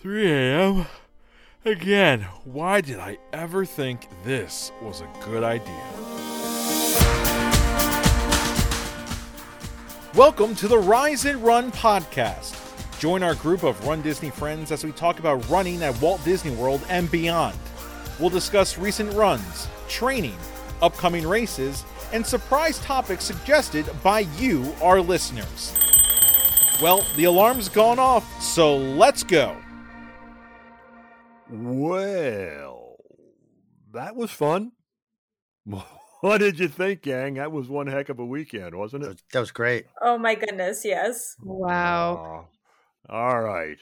3 a.m. Again, why did I ever think this was a good idea? Welcome to the Rise and Run podcast. Join our group of Run Disney friends as we talk about running at Walt Disney World and beyond. We'll discuss recent runs, training, upcoming races, and surprise topics suggested by you, our listeners. Well, the alarm's gone off, so let's go. Well, that was fun. What did you think, gang? That was one heck of a weekend, wasn't it? That was great. Oh my goodness, yes. Wow. Aw. all right.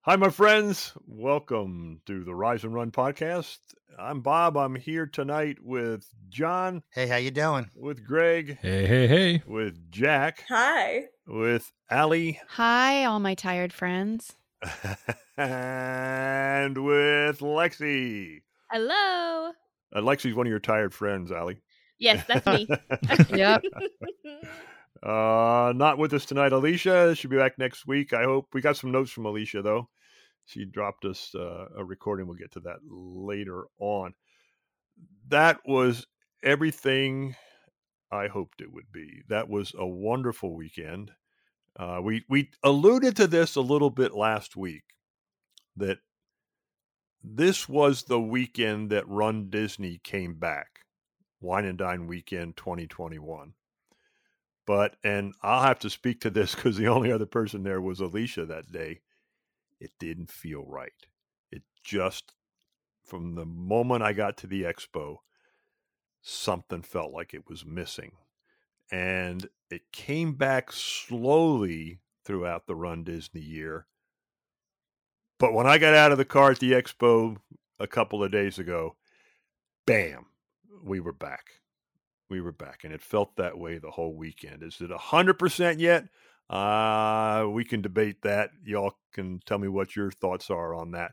Hi, my friends. Welcome to the Rise and Run podcast. I'm Bob. I'm here tonight with John, Hey, how you doing? with Greg, Hey, hey, hey. with Jack, Hi. with Allie, Hi, all my tired friends. and with Lexi. Hello. Uh, Lexi's one of your tired friends, Allie. Yes, that's me. Yep. Uh, not with us tonight, Alicia. She'll be back next week. I hope we got some notes from Alicia though. She dropped us uh, a recording. We'll get to that later on. That was everything I hoped it would be. That was a wonderful weekend. Uh, we we alluded to this a little bit last week that this was the weekend that Run Disney came back, Wine and Dine Weekend 2021 but and I'll have to speak to this because the only other person there was Alicia that day. It didn't feel right. It just from the moment I got to the expo, something felt like it was missing, and it came back slowly throughout the Run Disney year. But when I got out of the car at the expo a couple of days ago, bam, we were back. We were back and it felt that way the whole weekend. Is it 100% yet? Uh we can debate that. Y'all can tell me what your thoughts are on that.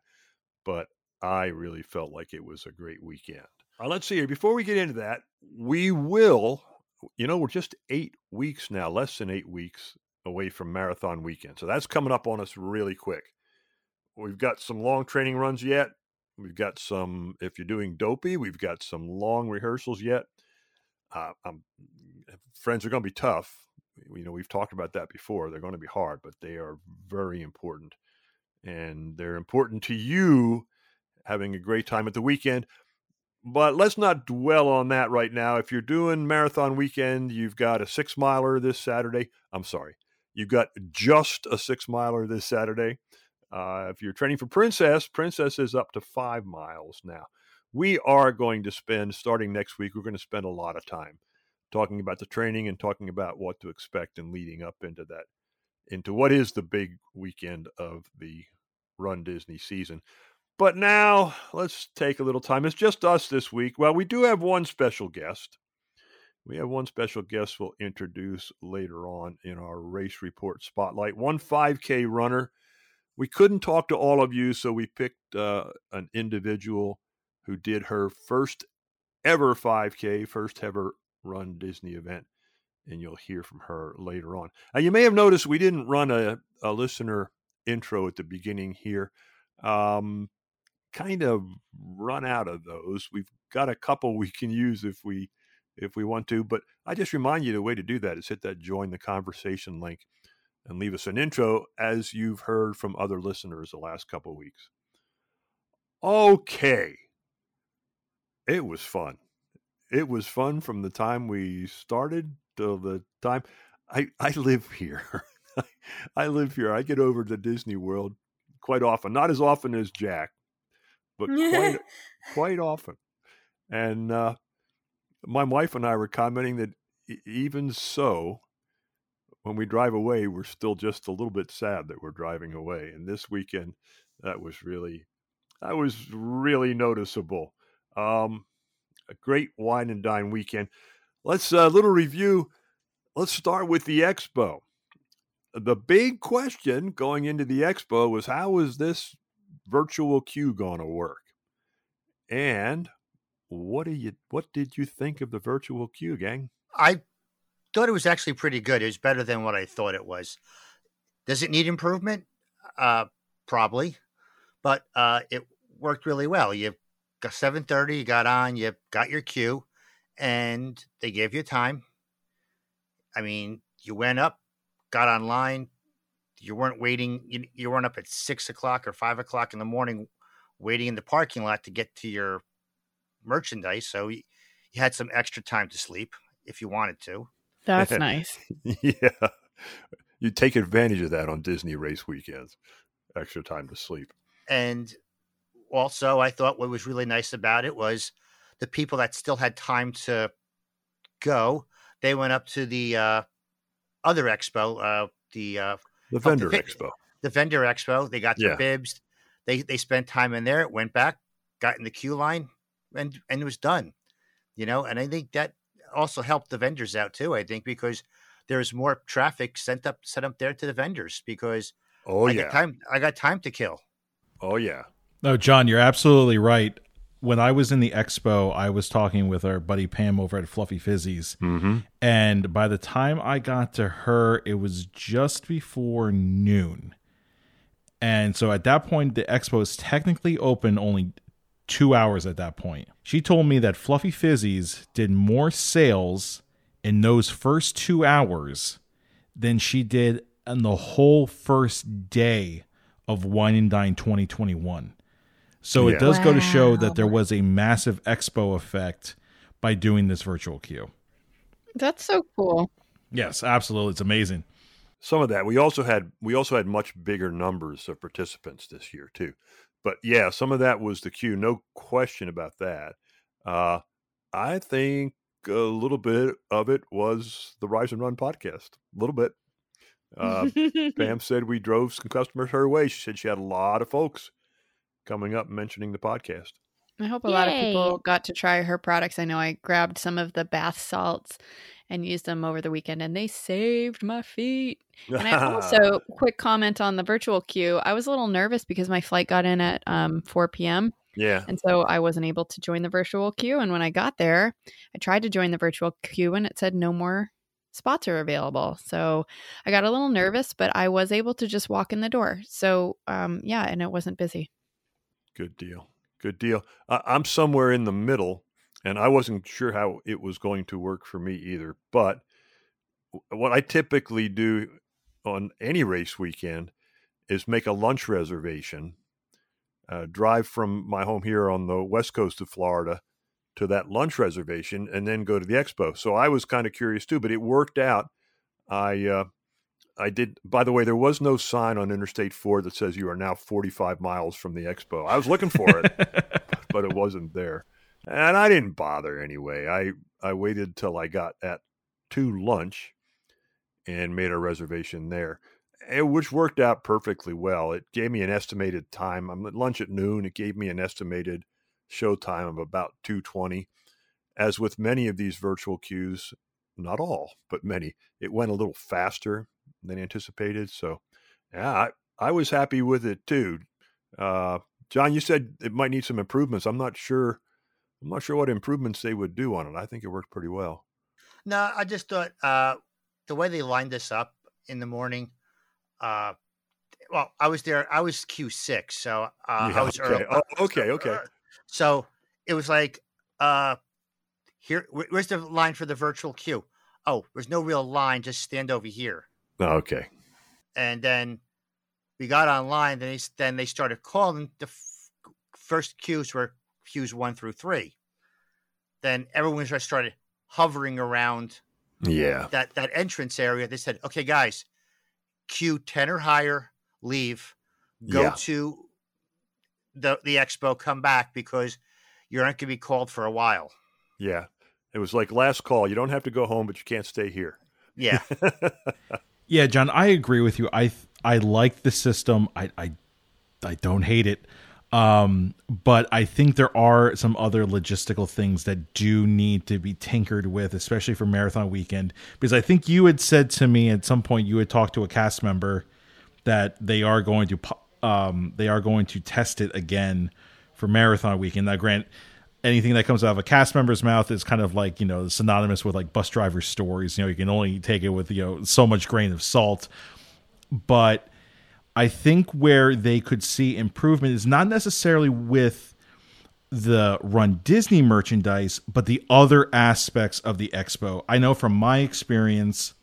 But i really felt like it was a great weekend. Uh, let's see here. Before we get into that we will you know we're just eight weeks now less than eight weeks away from marathon weekend. So that's coming up on us really quick we've got some long training runs yet we've got some if you're doing dopey we've got some long rehearsals yet uh, um, friends are going to be tough. You know, we've talked about that before. They're going to be hard, but they are very important. And they're important to you having a great time at the weekend. But let's not dwell on that right now. If you're doing marathon weekend, you've got a six miler this Saturday. I'm sorry, you've got just a six miler this Saturday. Uh, if you're training for Princess, Princess is up to five miles now. We are going to spend starting next week we're going to spend a lot of time talking about the training and talking about what to expect and leading up into that into what is the big weekend of the run disney season. But now let's take a little time. It's just us this week. Well we do have one special guest. We have one special guest we'll introduce later on in our race report spotlight. One 5k runner we couldn't talk to all of you so we picked uh, an individual who did her first ever 5K, first ever run Disney event. And you'll hear from her later on. Now, you may have noticed we didn't run a, a listener intro at the beginning here. Um, kind of run out of those. We've got a couple we can use if we if we want to, but I just remind you the way to do that is hit that join the conversation link and leave us an intro as you've heard from other listeners the last couple weeks. Okay it was fun. It was fun from the time we started till the time I I live here. I live here. I get over to Disney World quite often. Not as often as Jack, but quite quite often. And uh, my wife and I were commenting that even so, when we drive away, we're still just a little bit sad that we're driving away. And this weekend, that was really that was really noticeable. Um, a great wine and dine weekend. Let's a uh, little review. Let's start with the expo. The big question going into the expo was how is this virtual queue going to work? And what do you what did you think of the virtual queue, gang? I thought it was actually pretty good. It was better than what I thought it was. Does it need improvement? Uh, probably. but uh, it worked really well. You got seven thirty, you got on, you got your queue, and they gave you time. I mean, you went up, got online. You weren't waiting. You, you weren't up at six o'clock or five o'clock in the morning, waiting in the parking lot to get to your merchandise. So you, you had some extra time to sleep if you wanted to. That's nice. yeah. You take advantage of that on Disney race weekends. Extra time to sleep. And also, I thought what was really nice about it was the people that still had time to go, they went up to the uh, other expo, uh, the uh, the vendor the, expo. The vendor expo. They got their Yeah. bibs. They they spent time in there, went back, got in the queue line, and and it was done. You know, and I think that also helped the vendors out too. I think because there's more traffic sent up sent up there to the vendors because Oh I yeah. got time I got time to kill. Oh yeah. No, John, you're absolutely right. When I was in the expo, I was talking with our buddy Pam over at Fluffy Fizzies. Mm-hmm. And by the time I got to her, it was just before noon. And so at that point, the expo is technically open only two hours at that point. She told me that Fluffy Fizzies did more sales in those first two hours than she did in the whole first day of Wine and Dine 2021. So Yeah. it does go to show that there was a massive expo effect by doing this virtual queue. That's so cool. Yes, absolutely. It's amazing. Some of that. We also had we also had much bigger numbers of participants this year too. But yeah, some of that was the queue, No question about that. Uh, I think a little bit of it was the Rise and Run podcast. A little bit. Uh, Pam said we drove some customers her way. She said she had a lot of folks coming up mentioning the podcast. I hope a lot of people got to try her products. I know I grabbed some of the bath salts and used them over the weekend and they saved my feet. And I also, quick comment on the virtual queue. I was a little nervous because my flight got in at um, 4 p.m. yeah, And so I wasn't able to join the virtual queue. And when I got there, I tried to join the virtual queue and it said no more spots are available. So I got a little nervous, but I was able to just walk in the door. So um, yeah, and it wasn't busy. good deal. Good deal. I I'm somewhere in the middle, and I wasn't sure how it was going to work for me either. But what I typically do on any race weekend is make a lunch reservation, uh, drive from my home here on the west coast of Florida to that lunch reservation, and then go to the expo. So I was kind of curious too, but it worked out. I uh, I did. By the way, there was no sign on Interstate 4 that says you are now 45 miles from the expo. I was looking for it, but it wasn't there, and I didn't bother anyway. I I waited till I got at to lunch and made a reservation there, eh, which worked out perfectly well. It gave me an estimated time. I'm at lunch at noon. It gave me an estimated show time of about 2:20. As with many of these virtual queues, not all, but many, it went a little faster than anticipated. So, yeah, I, I was happy with it too. Uh, John, you said it might need some improvements. I'm not sure. I'm not sure what improvements they would do on it. I think it worked pretty well. No, I just thought uh, the way they lined this up in the morning. Uh, well, I was there. I was Q six, so uh, Yeah, I was okay. early. Oh, okay, okay. So it was like, uh, here. Where's the line for the virtual queue? Oh, there's no real line. Just stand over here. Okay. And then we got online. Then they then they started calling the f- first queues were queues one through three. Then everyone just started hovering around Yeah. that that entrance area. They said, "Okay, guys, queue ten or higher, leave, go Yeah. to the the expo, come back because you're not going to be called for a while." Yeah. It was like last call. You don't have to go home, but you can't stay here. Yeah, Yeah, John, I agree with you. I I like the system. I I I don't hate it. Um, but I think there are some other logistical things that do need to be tinkered with, especially for marathon weekend. Because I think you had said to me at some point you had talked to a cast member that they are going to um they are going to test it again for marathon weekend. Now, grant anything that comes out of a cast member's mouth is kind of like you know synonymous with like bus driver stories. You know, you can only take it with you know so much grain of salt. But I think where they could see improvement is not necessarily with the Run Disney merchandise, but the other aspects of the expo. I know from my experience,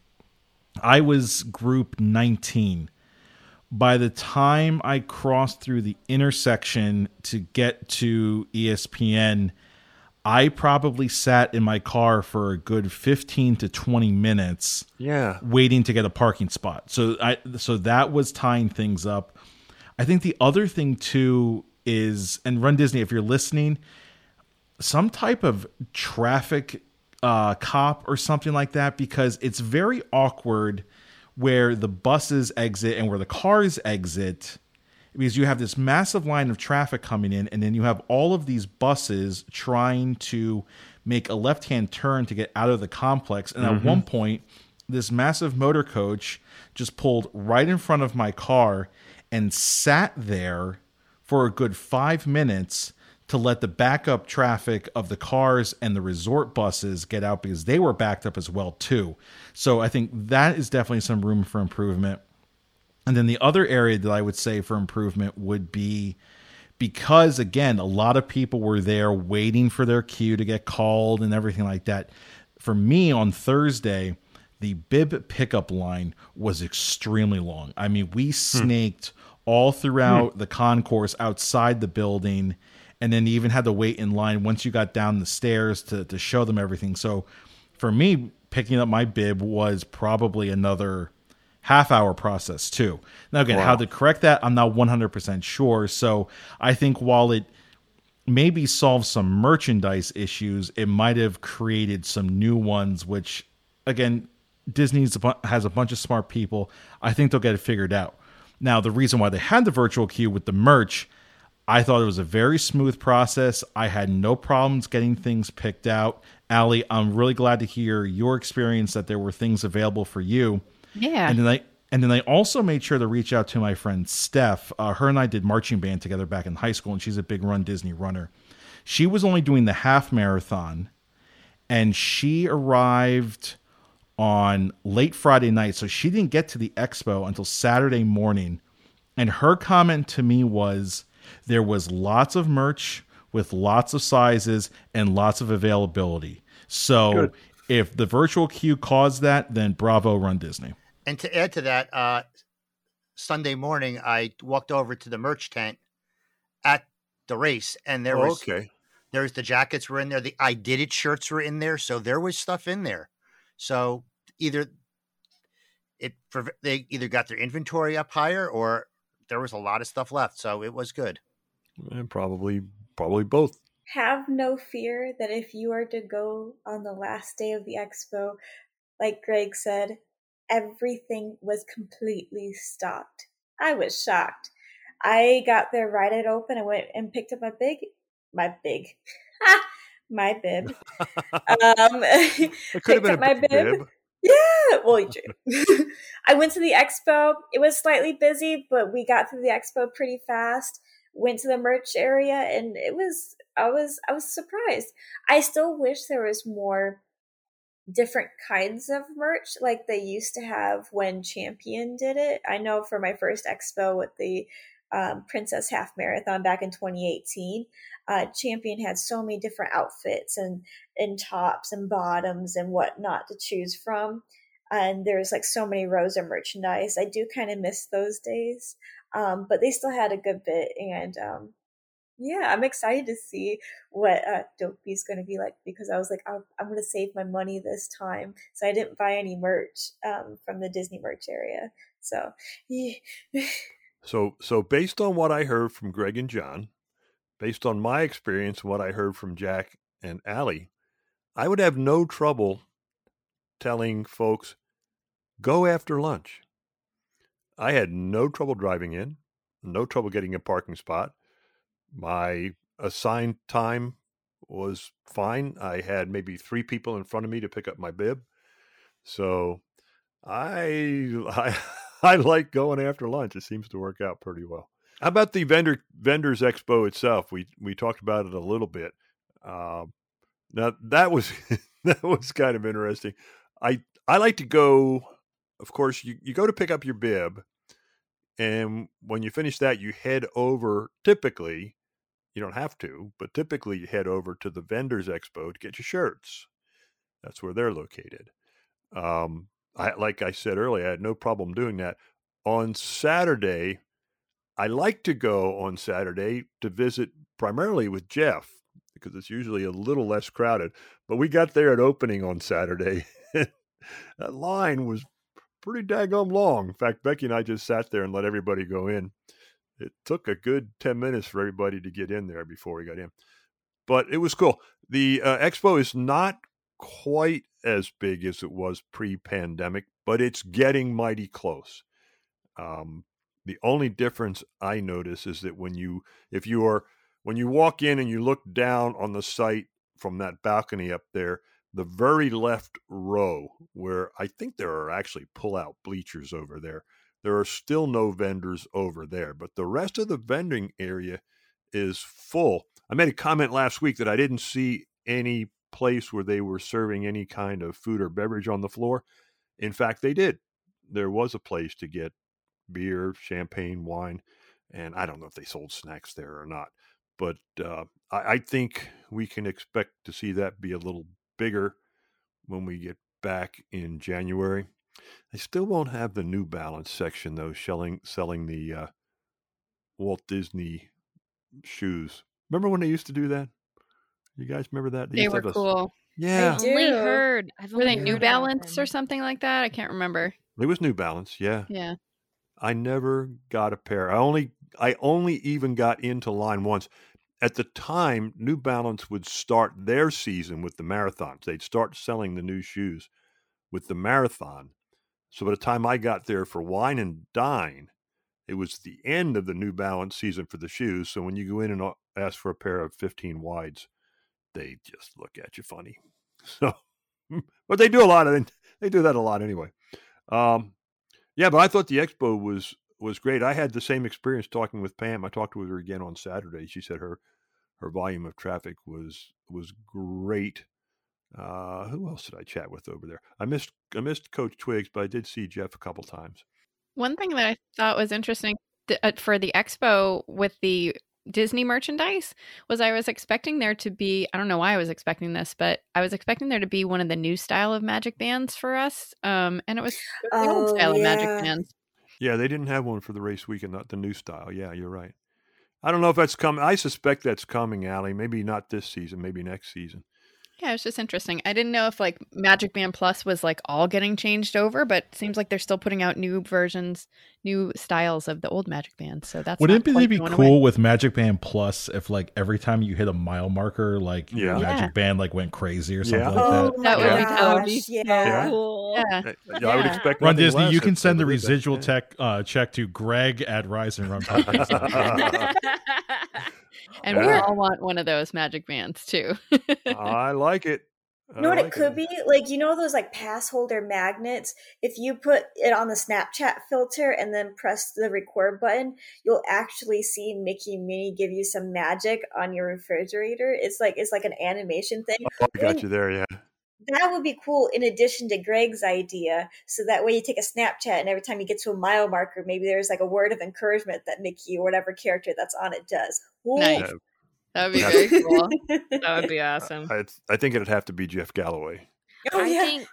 I was group 19. By the time I crossed through the intersection to get to ESPN, I probably sat in my car for a good 15 to 20 minutes Yeah. waiting to get a parking spot. So I so that was tying things up. I think the other thing too is and Run Disney if you're listening, some type of traffic uh, cop or something like that because it's very awkward where the buses exit and where the cars exit because you have this massive line of traffic coming in and then you have all of these buses trying to make a left-hand turn to get out of the complex and at mm-hmm. one point this massive motor coach just pulled right in front of my car and sat there for a good 5 minutes to let the backup traffic of the cars and the resort buses get out because they were backed up as well too. So I think that is definitely some room for improvement. And then the other area that I would say for improvement would be because again, a lot of people were there waiting for their queue to get called and everything like that. For me on Thursday, the bib pickup line was extremely long. I mean, we hmm. snaked all throughout hmm. the concourse outside the building and then you even had to wait in line once you got down the stairs to to show them everything. So for me, picking up my bib was probably another half hour process too. Now again, how to correct that, I'm not 100% sure. So I think while it maybe solves some merchandise issues, it might have created some new ones which again, bu- has a bunch of smart people. I think they'll get it figured out. Now, the reason why they had the virtual queue with the merch, I thought it was a very smooth process. I had no problems getting things picked out. Allie, I'm really glad to hear your experience that there were things available for you. Yeah. And then I and then I also made sure to reach out to my friend Steph. Uh, her and I did marching band together back in high school, and she's a big Run Disney runner. She was only doing the half marathon, and she arrived on late Friday night, so she didn't get to the expo until Saturday morning. And her comment to me was there was lots of merch with lots of sizes and lots of availability. So Good. If the virtual queue caused that, then bravo, Run Disney. And to add to that, uh, Sunday morning I walked over to the merch tent at the race, and there Oh, was okay. there's the jackets were in there, the I did it shirts were in there, so there was stuff in there. So either it prov- they either got their inventory up higher, or there was a lot of stuff left, so it was good. And probably probably both. Have no fear that if you are to go on the last day of the expo, like Greg said, everything was completely stocked. I was shocked. I got there right at open. I went and picked up my big, my big, my bib. Um, It could have been up my bib. bib. Yeah, well. I went to the expo. It was slightly busy, but we got through the expo pretty fast. Went to the merch area, and it was I was I was surprised. I still wish there was more different kinds of merch like they used to have when Champion did it. I know for my first expo with the um, Princess Half Marathon back in 2018, uh, Champion had so many different outfits and and tops and bottoms and whatnot to choose from. And there's like so many rows of merchandise. I do kind of miss those days, um, but they still had a good bit. And um, yeah, I'm excited to see what uh, Dopey's going to be like because I was like, I'm, I'm going to save my money this time. So I didn't buy any merch um, from the Disney merch area. So yeah. So so based on what I heard from Greg and John, based on my experience and what I heard from Jack and Allie, I would have no trouble telling folks go after lunch. I had no trouble driving in, no trouble getting a parking spot. My assigned time was fine. I had maybe three people in front of me to pick up my bib. So I I I like going after lunch. It seems to work out pretty well. How about the vendor vendors expo itself? We we talked about it a little bit. Um, now that was that was kind of interesting. I I like to go. Of course, you you go to pick up your bib, And when you finish that, you head over typically, you don't have to, but typically you head over to the Vendors Expo to get your shirts. That's where they're located. Um, I, like I said earlier, I had no problem doing that. On Saturday, I like to go on Saturday to visit primarily with Jeff because it's usually a little less crowded. But we got there at opening on Saturday. that line was pretty daggum long. In fact, Becky and I just sat there and let everybody go in. It took a good 10 minutes for everybody to get in there before we got in. But it was cool. The uh, expo is not quite as big as it was pre pandemic, but it's getting mighty close. Um, the only difference I notice is that when you, if you are, when you walk in and you look down on the site from that balcony up there, the very left row, where I think there are actually pull out bleachers over there, there are still no vendors over there, but the rest of the vending area is full. I made a comment last week that I didn't see any place where they were serving any kind of food or beverage on the floor. In fact, they did. There was a place to get beer, champagne, wine, and I don't know if they sold snacks there or not. But uh, I, I think we can expect to see that be a little bigger when we get back in January. They still won't have the New Balance section though, selling selling the uh, Walt Disney shoes. Remember when they used to do that? You guys remember that? They, they were cool. Yeah, I've only heard. I've were only they New Balance or something like that? I can't remember. It was New Balance. Yeah. Yeah. I never got a pair. I only I only even got into line once at the time, New Balance would start their season with the marathons. They'd start selling the new shoes with the marathon. So by the time I got there for wine and dine, it was the end of the New Balance season for the shoes. So when you go in and ask for a pair of 15 wides, they just look at you funny. So, but they do a lot of they do that a lot anyway. Um, yeah, but I thought the expo was was great. I had the same experience talking with Pam. I talked with her again on Saturday. She said her her volume of traffic was was great. Uh, who else did I chat with over there? I missed I missed Coach Twigs, but I did see Jeff a couple times. One thing that I thought was interesting uh, for the expo with the Disney merchandise was I was expecting there to be I don't know why I was expecting this, but I was expecting there to be one of the new style of magic bands for us. Um, and it was the oh, old style yeah. of magic bands. Yeah, they didn't have one for the race weekend, not the new style. Yeah, you're right. I don't know if that's coming. I suspect that's coming, Allie. Maybe not this season, maybe next season. Yeah, it's just interesting. I didn't know if like Magic Band Plus was like all getting changed over, but it seems like they're still putting out new versions, new styles of the old Magic Band. So that's wouldn't it be cool away. with Magic Band Plus if like every time you hit a mile marker, like yeah. Magic yeah. Band like went crazy or something yeah. like that. Oh, that would be, that would be yeah. yeah. cool. Yeah. yeah. I would expect Run Disney. You can send the residual tech uh, check to Greg at Rise and Run. and yeah. we all want one of those magic bands too. I like it. You know what like it could it. be? Like you know those like pass holder magnets? If you put it on the Snapchat filter and then press the record button, you'll actually see Mickey Minnie give you some magic on your refrigerator. It's like it's like an animation thing. Oh, I got you there, yeah. That would be cool in addition to Greg's idea. So that way you take a Snapchat and every time you get to a mile marker, maybe there's like a word of encouragement that Mickey or whatever character that's on it does. Nice. That would be very cool. that would be awesome. I, I think it'd have to be Jeff Galloway. Oh, I yeah. think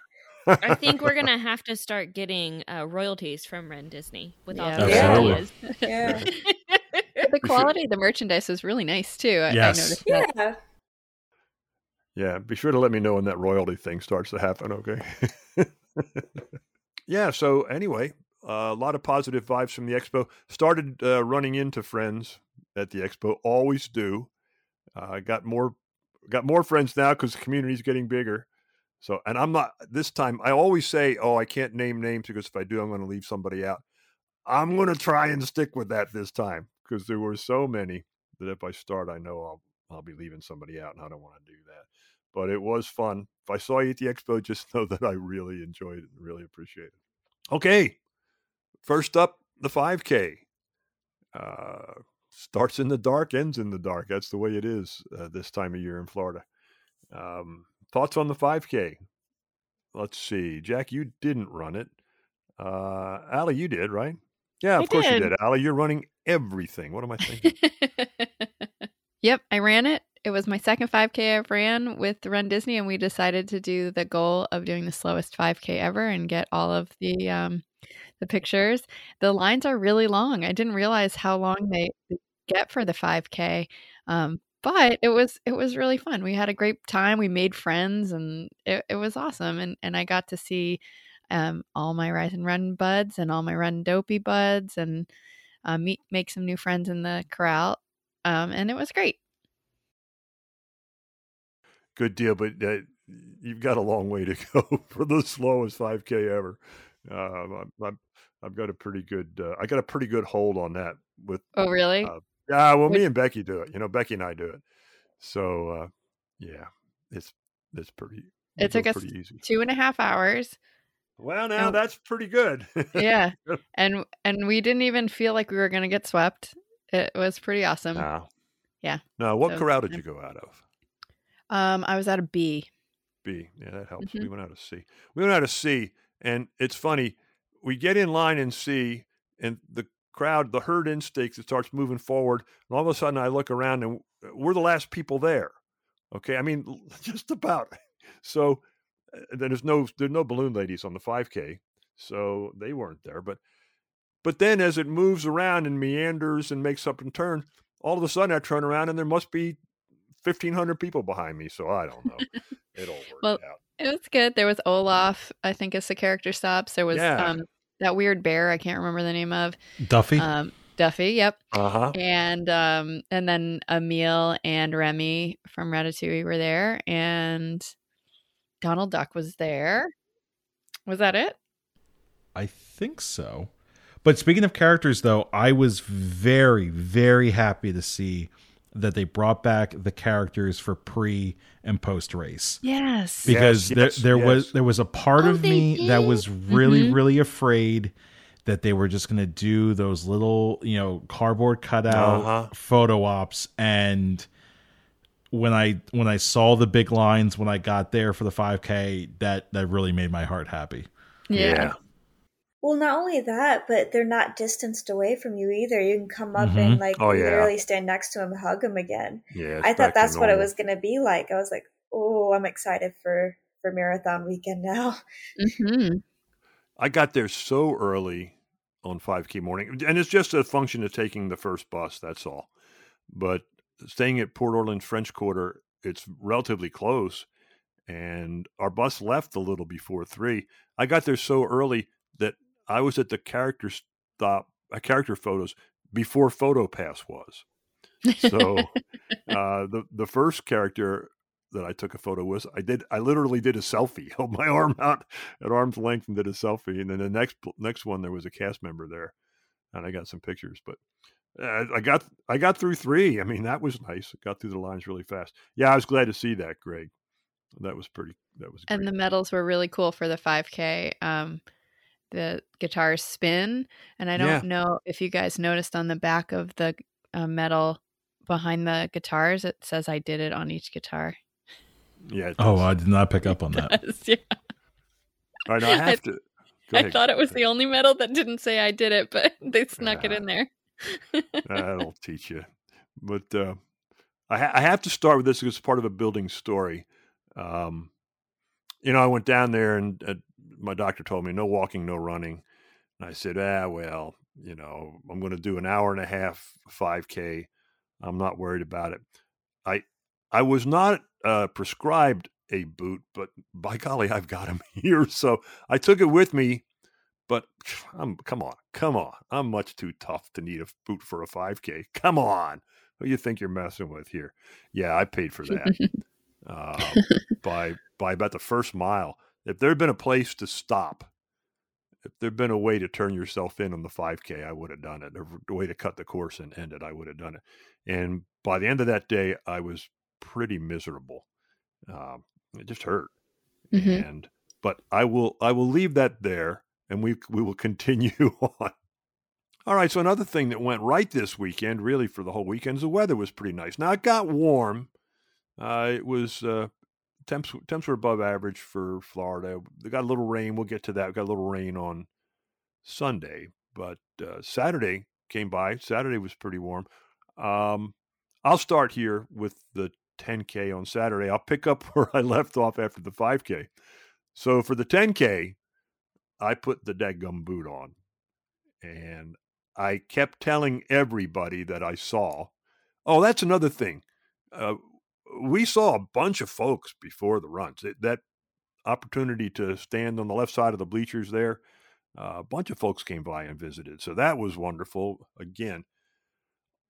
I think we're gonna have to start getting uh, royalties from Run Disney with yeah. all the ideas. Yeah. the quality of the merchandise is really nice too. I, yes. I noticed that. Yeah. Yeah, be sure to let me know when that royalty thing starts to happen, okay? yeah, so anyway, uh, a lot of positive vibes from the expo. Started uh, running into friends at the expo, always do. I uh, got more got more friends now because the community's getting bigger. So, and I'm not this time. I always say, "Oh, I can't name names because if I do, I'm going to leave somebody out." I'm going to try and stick with that this time because there were so many that if I start, I know I'll I'll be leaving somebody out, and I don't want to do that. But it was fun. If I saw you at the expo, just know that I really enjoyed it and really appreciate it. Okay, first up, the 5K. Uh, starts in the dark, ends in the dark. That's the way it is uh, this time of year in Florida. Um, thoughts on the 5K? Let's see. Jack, you didn't run it. Uh, Allie, you did, right? Yeah, of I course you did. did, Allie. You're running everything. What am I thinking? yep, I ran it. It was my second 5K I've ran with Run Disney, and we decided to do the goal of doing the slowest 5K ever and get all of the um, the pictures. The lines are really long. I didn't realize how long they get for the 5K, um, but it was it was really fun. We had a great time. We made friends, and it, it was awesome. And and I got to see um, all my Rise and Run buds and all my Run Dopey buds, and uh, meet make some new friends in the corral. Um, and it was great. Good deal, but uh, you've got a long way to go for the slowest 5K ever. Uh, I've, I've got a pretty good, uh, I got a pretty good hold on that. With oh really? Yeah, well, me and Becky do it. You know, Becky and I do it. So uh, yeah, it's it's pretty. It took us easy. two and a half hours. Well, now oh. that's pretty good. yeah, and and we didn't even feel like we were going to get swept. It was pretty awesome. No. Yeah. No, what so, corral did you go out of? Um, I was at a B. B. Yeah, that helps. Mm-hmm. We went out of C. We went out of C, and it's funny. We get in line in C, and the crowd, the herd instinct, it starts moving forward, and all of a sudden I look around, and we're the last people there. Okay, I mean, just about. So there's no there's no balloon ladies on the 5K, so they weren't there. But but then as it moves around and meanders and makes up and turn, all of a sudden I turn around and there must be 1,500 people behind me. So I don't know. it all worked well, out. It was good. There was Olaf, I think, as the character stops. There was yeah. um, that weird bear I can't remember the name of. Duffy. Um, Duffy, yep. Uh-huh. And um, and then Emile and Remy from Ratatouille were there, and Donald Duck was there. Was that it? I think so. But speaking of characters, though, I was very, very happy to see that they brought back the characters for pre and post race. Yes, because yes, there yes, there yes. was there was a part Oh, of they me that was really, Mhm. really afraid that they were just going to do those little, you know, cardboard cutout Uh-huh. photo ops and when I when I saw the big lines when I got there for the 5k that that really made my heart happy. yeah. Well, not only that, but they're not distanced away from you either. You can come up Mhm. and like Oh, yeah. literally stand next to him, hug him again. Yeah. I thought that's what it was going to be like. I was like, oh, I'm excited for for marathon weekend now. hmm I got there so early on 5K morning, and it's just a function of taking the first bus. That's all. But staying at Port Orleans French Quarter, it's relatively close, and our bus left a little before three. I got there so early that I was at the character stop, uh, character photos before PhotoPass was. So uh, the the first character that I took a photo with, I did I literally did a selfie, held my arm out at arm's length and did a selfie, and then the next next one there was a cast member there, and I got some pictures. But uh, I got I got through three. I mean that was nice. I got through the lines really fast. Yeah, I was glad to see that, Greg. That was pretty. That was and the medals were really cool for the 5k um the guitars spin and i don't Yeah. know if you guys noticed on the back of the uh, medal behind the guitars it says i did it on each guitar yeah. it Oh. I did not pick up on that. Yes, yeah. All right, now I have to. I thought it was the only medal that didn't say i did it but they snuck it Ah. in there That'll teach you. But uh, I, ha- I have to start with this because it's part of a building story. Um, you know, I went down there and uh, my doctor told me no walking, no running. And I said, ah, well, you know, I'm going to do an hour and a half 5K. I'm not worried about it. I I was not uh, prescribed a boot, but by golly, I've got them here. So I took it with me. But I'm come on, come on. I'm much too tough to need a boot for a 5K. Come on. Who you think you're messing with here? Yeah, I paid for that uh, by by about the first mile. If there had been a place to stop, if there'd been a way to turn yourself in on the 5K, I would have done it. A way to cut the course and end it, I would have done it. And by the end of that day, I was pretty miserable. Um, it just hurt. Mhm. And but I will I will leave that there, and we we will continue on. All right. So another thing that went right this weekend, really for the whole weekend, is the weather was pretty nice. Now it got warm. Uh, it was uh, temps temps were above average for Florida. They got a little rain. We'll get to that. We got a little rain on Sunday, but uh, Saturday came by. Saturday was pretty warm. Um, I'll start here with the 10K on Saturday. I'll pick up where I left off after the 5K. So for the 10K, I put the gum boot on. And I kept telling everybody that I saw. Oh, that's another thing. Uh, we saw a bunch of folks before the runs. It, that opportunity to stand on the left side of the bleachers there, uh, a bunch of folks came by and visited. So that was wonderful. Again,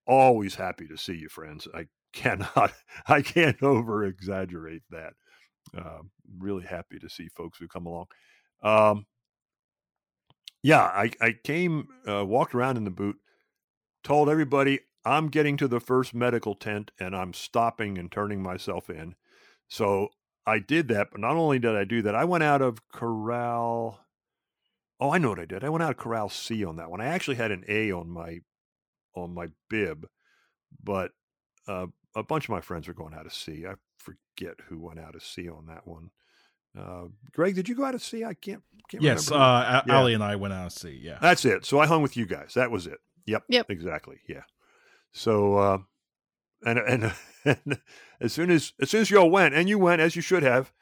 always happy to see you, friends. I cannot, I can't over exaggerate that. Uh, really happy to see folks who come along. Um, yeah, I, I came, uh, walked around in the boot, told everybody I'm getting to the first medical tent and I'm stopping and turning myself in. So I did that, but not only did I do that, I went out of corral. Oh, I know what I did. I went out of corral C on that one. I actually had an A on my on my bib, but uh, a bunch of my friends were going out of C. I forget who went out of C on that one. Uh, Greg, did you go out of C? I can't. can't yes, uh, yeah. Allie and I went out of C. Yeah, that's it. So I hung with you guys. That was it. Yep. Yep. Exactly. Yeah. So, uh, and, and, and as soon as as soon as y'all went, and you went as you should have,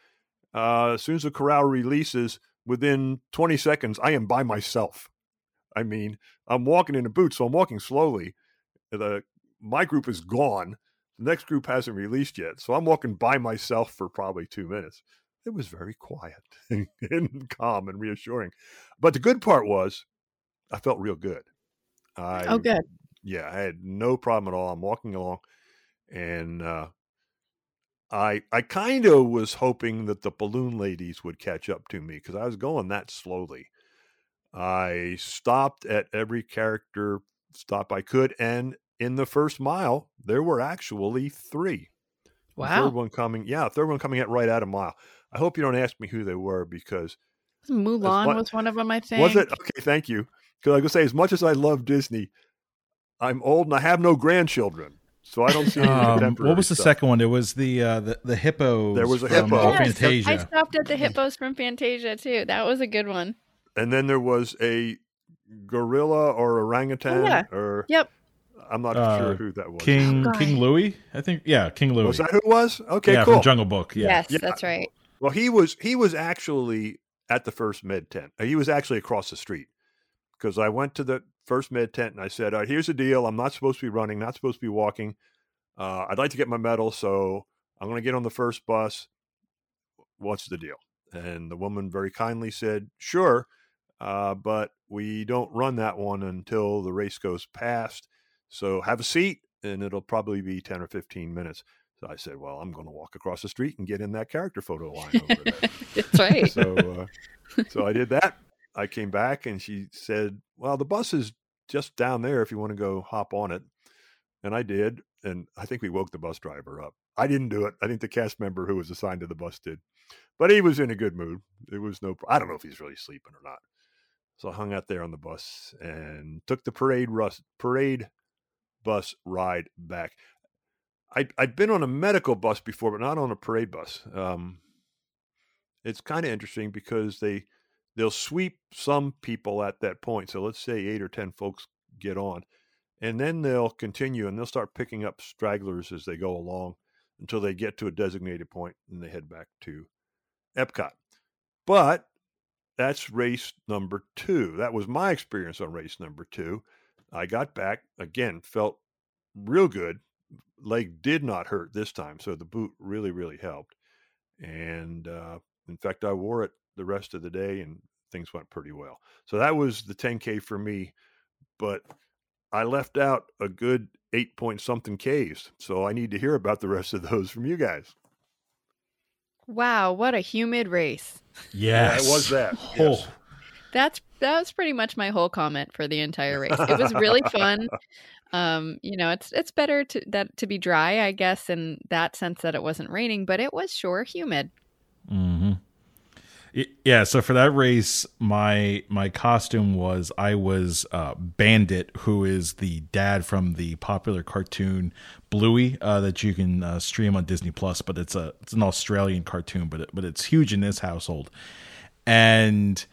uh, as soon as the corral releases, within 20 seconds, I am by myself. I mean, I'm walking in a boot, so I'm walking slowly. The my group is gone. The next group hasn't released yet, so I'm walking by myself for probably two minutes. It was very quiet and, and calm and reassuring. But the good part was, I felt real good. I, oh, good. Yeah, I had no problem at all. I'm walking along, and uh, I I kind of was hoping that the balloon ladies would catch up to me because I was going that slowly. I stopped at every character stop I could, and in the first mile, there were actually three. Wow. The third one coming, yeah, third one coming at right at a mile. I hope you don't ask me who they were because Mulan was one of them. I think was it? Okay, thank you. Because I was gonna say, as much as I love Disney, I'm old and I have no grandchildren. So I don't see um, what was the stuff. second one? It was the uh, the, the hippos. There was a hippo. Yes, Fantasia. I stopped at the hippos from Fantasia too. That was a good one. And then there was a gorilla or orangutan oh, yeah. or yep. I'm not uh, sure who that was. King oh, King Louie, I think. Yeah, King Louie. Was that who it was? Okay, yeah, cool. From Jungle Book. Yeah. Yes, yeah. that's right. Well, he was he was actually at the first med tent. He was actually across the street because I went to the first med tent and I said, "All right, here's the deal. I'm not supposed to be running, not supposed to be walking. Uh, I'd like to get my medal, so I'm going to get on the first bus. What's the deal?" And the woman very kindly said, "Sure, uh, but we don't run that one until the race goes past. So have a seat, and it'll probably be 10 or 15 minutes." So I said, "Well, I'm going to walk across the street and get in that character photo line over there." That's right. so, uh, so I did that. I came back, and she said, "Well, the bus is just down there if you want to go hop on it." And I did, and I think we woke the bus driver up. I didn't do it. I think the cast member who was assigned to the bus did, but he was in a good mood. It was no. I don't know if he's really sleeping or not. So I hung out there on the bus and took the parade parade bus ride back. I I'd been on a medical bus before, but not on a parade bus. Um, it's kind of interesting because they they'll sweep some people at that point. So let's say eight or ten folks get on, and then they'll continue and they'll start picking up stragglers as they go along until they get to a designated point and they head back to Epcot. But that's race number two. That was my experience on race number two. I got back again, felt real good. Leg did not hurt this time, so the boot really, really helped. And uh, in fact, I wore it the rest of the day, and things went pretty well. So that was the 10K for me. But I left out a good eight point something Ks. So I need to hear about the rest of those from you guys. Wow, what a humid race. Yes. Yeah, it was that. Yes. Oh. That's that was pretty much my whole comment for the entire race. It was really fun. Um, you know, it's it's better to that to be dry, I guess, in that sense that it wasn't raining, but it was sure humid. Yeah, so for that race, my my costume was I was uh, Bandit, who is the dad from the popular cartoon Bluey uh, that you can uh, stream on Disney Plus. But it's a it's an Australian cartoon, but it, but it's huge in this household, and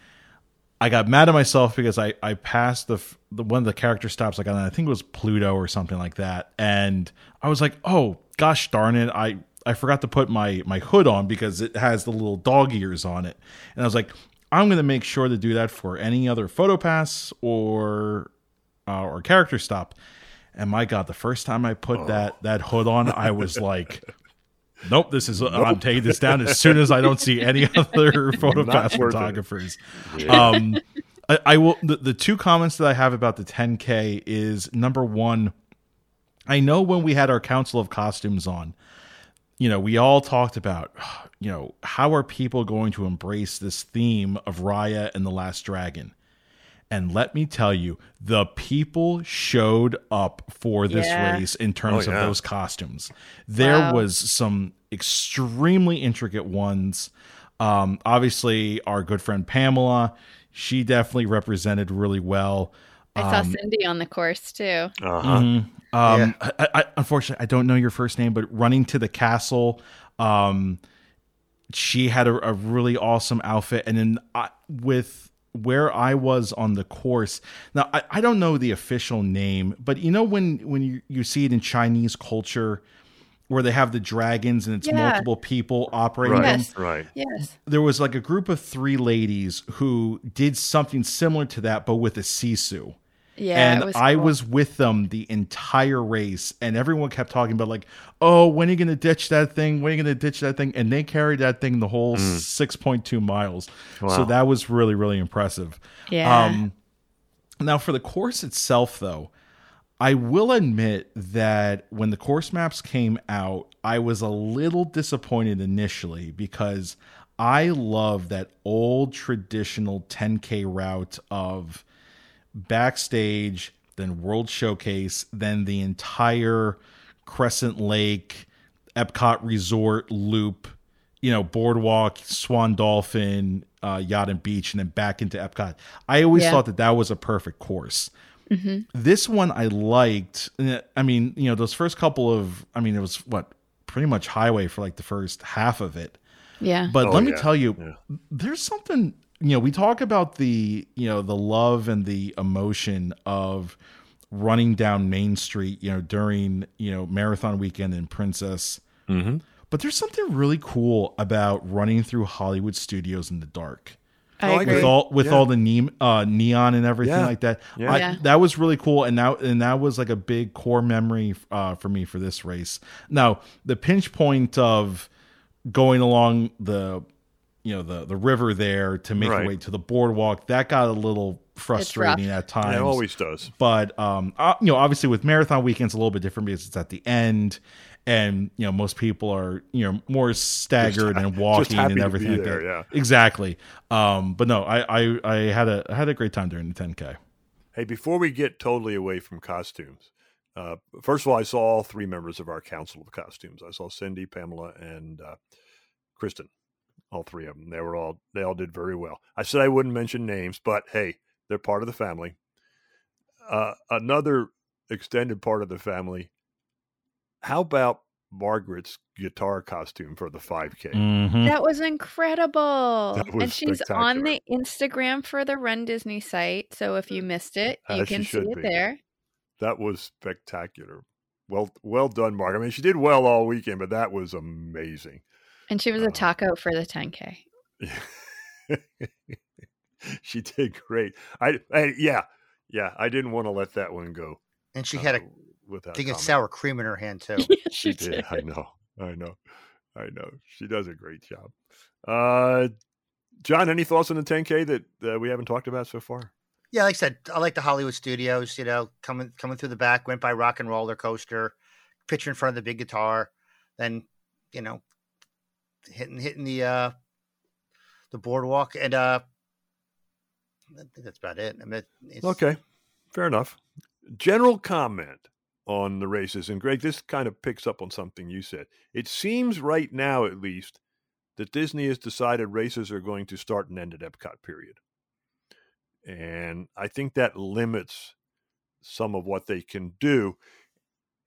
I got mad at myself because I I passed the, the one of the character stops like I think it was Pluto or something like that, and I was like, oh gosh darn it, I I forgot to put my my hood on because it has the little dog ears on it, and I was like, I'm gonna make sure to do that for any other photo pass or uh, or character stop. And my God, the first time I put oh. that that hood on, I was like, "Nope, this is. Nope. I'm taking this down as soon as I don't see any other photo pass photographers." Yeah. Um, I, I, will. The, the two comments that I have about the 10K is number one. I know when we had our Council of Costumes on, you know, we all talked about, you know, how are people going to embrace this theme of Raya and the Last Dragon? And let me tell you, the people showed up for this yeah. race in terms oh, yeah. of those costumes. There wow. was some extremely intricate ones. Um, obviously, our good friend Pamela, she definitely represented really well. I saw um, Cindy on the course too. Uh-huh. Mm-hmm. Um, yeah. I, I, unfortunately, I don't know your first name, but running to the castle, um, she had a, a, really awesome outfit, and then I, with where I was on the course. Now I, I don't know the official name, but you know when when you, you see it in Chinese culture where they have the dragons and it's yeah. multiple people operating right, them. Yes. Right. Yes. There was like a group of three ladies who did something similar to that, but with a sisu. Yeah, and was I cool. was with them the entire race, and everyone kept talking about like, "Oh, when are you going to ditch that thing? When are you going to ditch that thing?" And they carried that thing the whole mm. six point two miles. Wow. So that was really really impressive. Yeah. Um, now for the course itself, though, I will admit that when the course maps came out, I was a little disappointed initially because I love that old traditional 10k route of backstage, then World Showcase, then the entire Crescent Lake, Epcot Resort loop, you know, Boardwalk, Swan Dolphin, uh, Yacht and Beach, and then back into Epcot. I always yeah. thought that that was a perfect course. Mm-hmm. This one I liked. I mean, you know, those first couple of, I mean, it was what pretty much highway for like the first half of it. Yeah. But oh, let me tell you, yeah. there's something you know, we talk about the, you know, the love and the emotion of running down Main Street, you know, during, you know, marathon weekend in Princess. Mm-hmm. But there's something really cool about running through Hollywood studios in the dark. I agree. With all with yeah. all the ne- uh, neon and everything yeah. like that, yeah. I, that was really cool, and that and that was like a big core memory uh, for me for this race. Now the pinch point of going along the you know the the river there to make right. your way to the boardwalk. That got a little frustrating at times. it always does. But um uh, you know obviously with marathon weekends a little bit different because it's at the end and you know most people are you know more staggered just, and walking and everything like there, that. yeah. Exactly. Um but no I, I i had a I had a great time during the 10k hey before we get totally away from costumes uh, first of all, I saw all three members of our council of costumes. I saw Cindy, Pamela, and uh, Kristen all three of them. They were all they all did very well. I said I wouldn't mention names, but hey, they're part of the family. Uh, another extended part of the family. How about Margaret's guitar costume for the 5K? Mm-hmm. That was incredible. That was and she's on the Instagram for the Run Disney site. So if you missed it, you As can see it be. there. That was spectacular. Well, well done, Margaret. I mean, she did well all weekend, but that was amazing. And she was a uh, taco for the 10K. she did great. I, I, yeah, yeah. I didn't want to let that one go. And she uh, had a without thing of sour cream in her hand too. yes, she, she did. did. I know. I know. I know. She does a great job. Uh, John, any thoughts on the 10K that uh, we haven't talked about so far? Yeah, like I said, I like the Hollywood studios. You know, coming coming through the back, went by Rock and Roller Coaster, picture in front of the big guitar, then you know hitting hitting the uh the boardwalk and uh I think that's about it. I mean, okay, fair enough. General comment on the races, and Greg, this kind of picks up on something you said. It seems right now, at least, that Disney has decided races are going to start and end at Epcot. Period, and I think that limits some of what they can do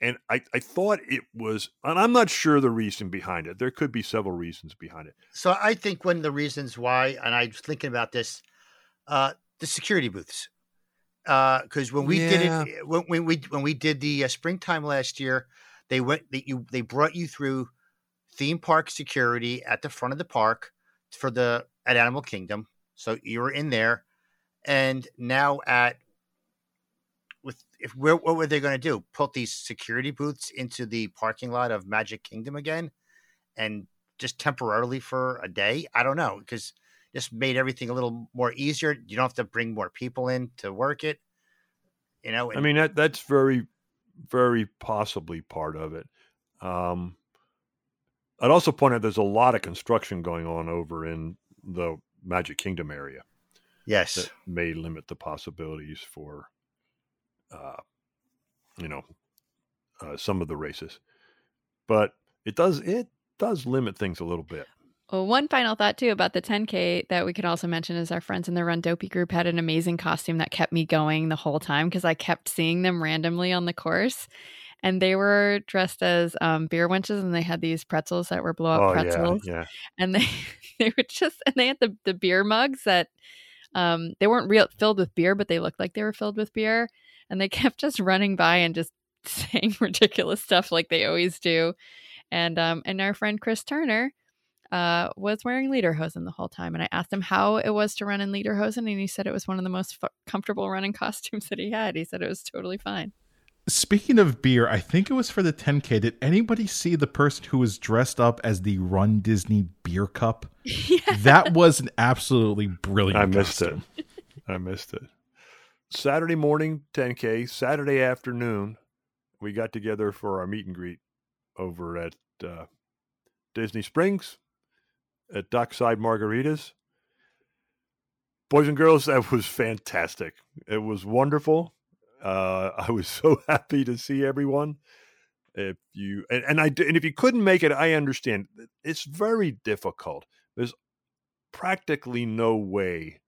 and I, I thought it was and i'm not sure the reason behind it there could be several reasons behind it so i think one of the reasons why and i was thinking about this uh, the security booths. Because uh, when we Yeah. did it, when, when we when we did the uh, springtime last year, they went they, you they brought you through theme park security at the front of the park for the at Animal Kingdom. So you were in there, and now at with if where what were they going to do? Put these security booths into the parking lot of Magic Kingdom again, and just temporarily for a day? I don't know because just made everything a little more easier. You don't have to bring more people in to work it. You know, I mean that that's very, very possibly part of it. Um, I'd also point out there's a lot of construction going on over in the Magic Kingdom area yes, that may limit the possibilities for, uh, you know, uh, some of the races. But it does it does limit things a little bit. Well, one final thought too about the 10K that we can also mention is our friends in the Run Dopey group had an amazing costume that kept me going the whole time because I kept seeing them randomly on the course. And they were dressed as um, beer wenches and they had these pretzels that were blow up oh pretzels. yeah, yeah. And they they were just and they had the, the beer mugs that um they weren't real filled with beer, but they looked like they were filled with beer. And they kept just running by and just saying ridiculous stuff like they always do. And um and our friend Chris Turner uh, was wearing lederhosen the whole time. And I asked him how it was to run in lederhosen, and he said it was one of the most fu- comfortable running costumes that he had. He said it was totally fine. Speaking of beer, I think it was for the 10K. Did anybody see the person who was dressed up as the Run Disney beer cup? yeah. That was an absolutely brilliant. I missed costume. it. I missed it. Saturday morning 10K, Saturday afternoon, we got together for our meet and greet over at uh, Disney Springs at Dockside Margaritas. Boys and girls, that was fantastic. It was wonderful. Uh, I was so happy to see everyone. If you and, and I and if you couldn't make it, I understand. It's very difficult. There's practically no way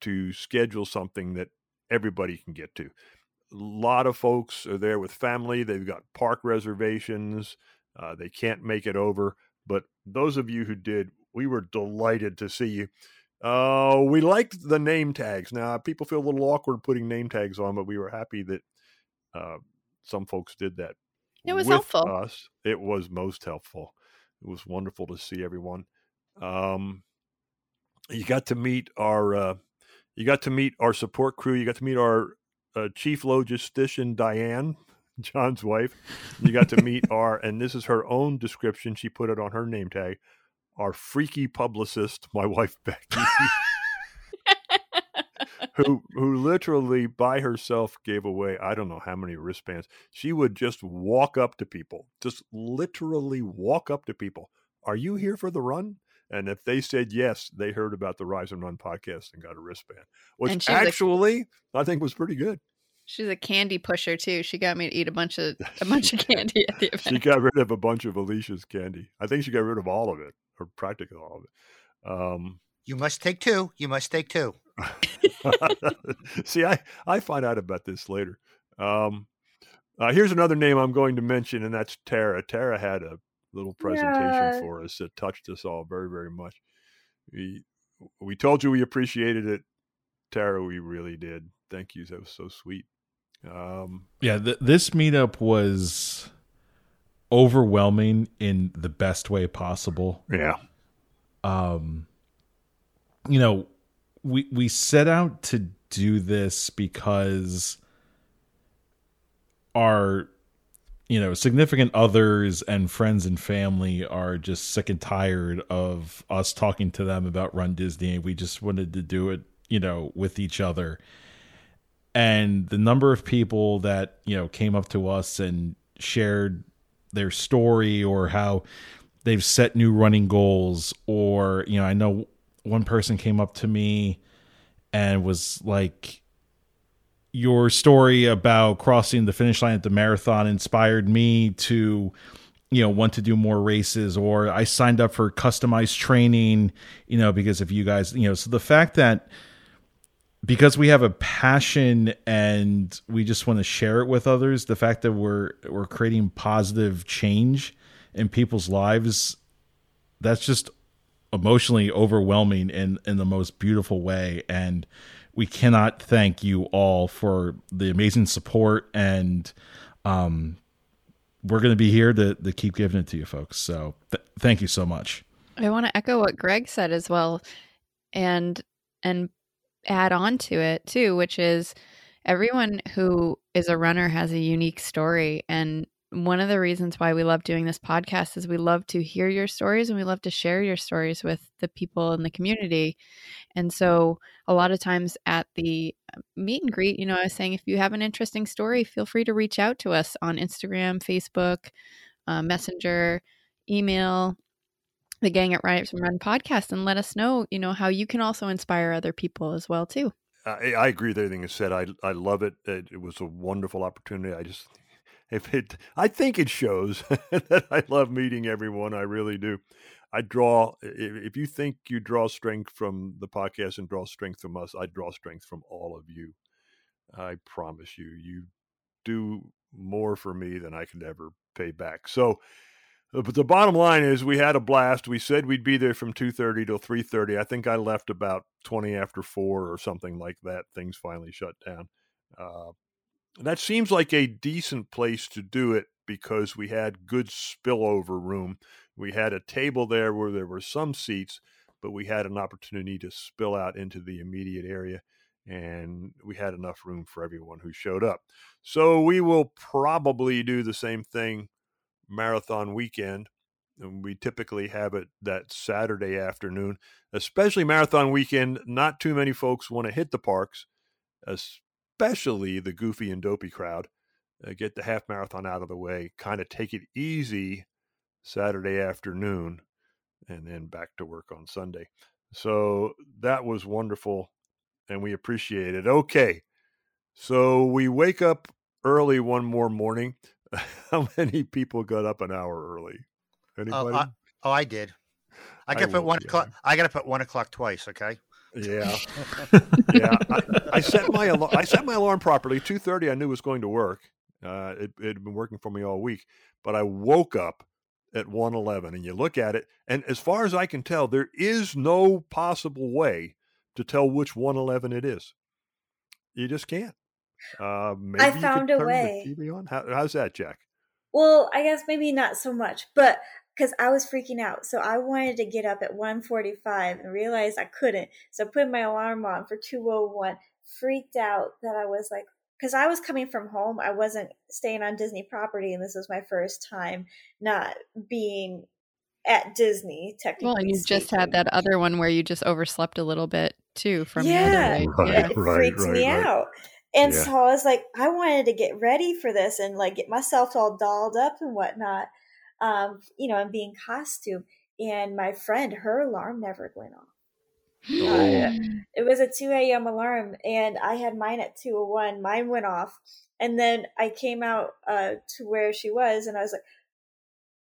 to schedule something that everybody can get to. A lot of folks are there with family. They've got park reservations. Uh, they can't make it over. But those of you who did, we were delighted to see you. Uh, we liked the name tags. Now, people feel a little awkward putting name tags on, but we were happy that uh, some folks did that. It was with helpful. Us, it was most helpful. It was wonderful to see everyone. Um, you got to meet our uh, you got to meet our support crew. You got to meet our uh, chief logistician Diane, John's wife. You got to meet our and this is her own description. She put it on her name tag. Our freaky publicist, my wife Becky, who who literally by herself gave away I don't know how many wristbands. She would just walk up to people, just literally walk up to people. Are you here for the run? And if they said yes, they heard about the Rise and Run podcast and got a wristband, which And she's a- actually I think was pretty good. She's a candy pusher too. She got me to eat a bunch of a bunch of candy at the event. She got rid of a bunch of Alicia's candy. I think she got rid of all of it, or practically all of it. Um, you must take two. You must take two. See, I, I find out about this later. Um, uh, here's another name I'm going to mention, and that's Tara. Tara had a little presentation Yeah. for us that touched us all very, very much. We we told you we appreciated it, Tara. We really did. Thank you. That was so sweet. Um, Yeah, th- this meetup was overwhelming in the best way possible. yeah, um you know we we set out to do this because our you know significant others and friends and family are just sick and tired of us talking to them about run disney we just wanted to do it you know with each other. And the number of people that you know came up to us and shared their story or how they've set new running goals or you know i know one person came up to me and was like your story about crossing the finish line at the marathon inspired me to you know want to do more races or i signed up for customized training you know because of you guys you know so the fact that because we have a passion and we just want to share it with others the fact that we're we're creating positive change in people's lives that's just emotionally overwhelming in in the most beautiful way. And we cannot thank you all for the amazing support and um, we're going to be here to, to keep giving it to you folks. So th- thank you so much. I want to echo what Greg said as well and and add on to it too, which is everyone who is a runner has a unique story and one of the reasons why we love doing this podcast is we love to hear your stories and we love to share your stories with the people in the community. And so, a lot of times at the uh, meet and greet, you know, I was saying if you have an interesting story, feel free to reach out to us on Instagram, Facebook, uh, Messenger, email, the gang at Rise and Run podcast, and let us know, you know, how you can also inspire other people as well too. I, I agree with everything you said. I I love it. it. It was a wonderful opportunity. I just if it I think it shows that I love meeting everyone. I really do. I draw if you think you draw strength from the podcast and draw strength from us, I draw strength from all of you. I promise you. You do more for me than I could ever pay back. So uh, but the bottom line is we had a blast. We said we'd be there from 2:30 till 3:30. I think I left about 20 after 4 or something like that. Things finally shut down. Uh, that seems like a decent place to do it because we had good spillover room. We had a table there where there were some seats, but we had an opportunity to spill out into the immediate area and we had enough room for everyone who showed up. So we will probably do the same thing marathon weekend. And we typically have it that Saturday afternoon, especially marathon weekend. Not too many folks want to hit the parks, especially the goofy and dopey crowd. Uh, get the half marathon out of the way, kind of take it easy Saturday afternoon, and then back to work on Sunday. So that was wonderful, and we appreciate it. Okay, so we wake up early one more morning. How many people got up an hour early? Oh, Anybody? I, oh, I did. I I got to put one yeah. o'clock. I got to put one o'clock twice. Okay. Yeah, yeah. I, I set my alarm. I set my alarm properly. Two thirty. I knew was going to work. Uh, it, it had been working for me all week, but I woke up at one eleven. And you look at it, and as far as I can tell, there is no possible way to tell which one eleven it is. You just can't. Uh, maybe you could found a turn the way. TV on. How, how's that, Jack? Well, I guess maybe not so much, but because I was freaking out, so I wanted to get up at 1:45 and realized I couldn't. So I put my alarm on for 2:01. Freaked out that I was like, because I was coming from home, I wasn't staying on Disney property, and this was my first time not being at Disney. Technically, Well, and you just had that other one where you just overslept a little bit too from Yeah. the other way. Right, Yeah. it right, freaked right, me right. out. And Yeah. so I was like, I wanted to get ready for this and like get myself all dolled up and whatnot, um, you know, and be in costume. And my friend, her alarm never went off. Oh. It was a 2 a.m. alarm, and I had mine at 2:01. Mine went off, and then I came out uh, to where she was, and I was like,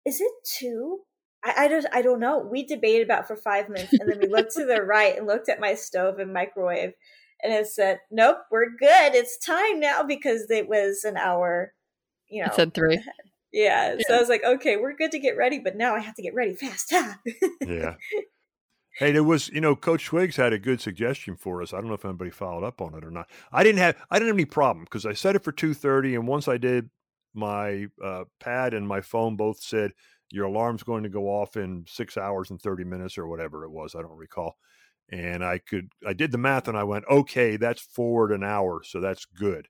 "Is it two? I, I don't I don't know. We debated about for five minutes, and then we looked to the right and looked at my stove and microwave, and it said, "Nope, we're good. It's time now because it was an hour." You know, It said three. Yeah. So I was like, "Okay, we're good to get ready, but now I have to get ready fast." Yeah. Hey, there was, you know, Coach Twiggs had a good suggestion for us. I don't know if anybody followed up on it or not. I didn't have, I didn't have any problem because I set it for two thirty, and once I did, my uh, pad and my phone both said your alarm's going to go off in six hours and thirty minutes or whatever it was. I don't recall. And I could, I did the math, and I went, okay, that's forward an hour, so that's good.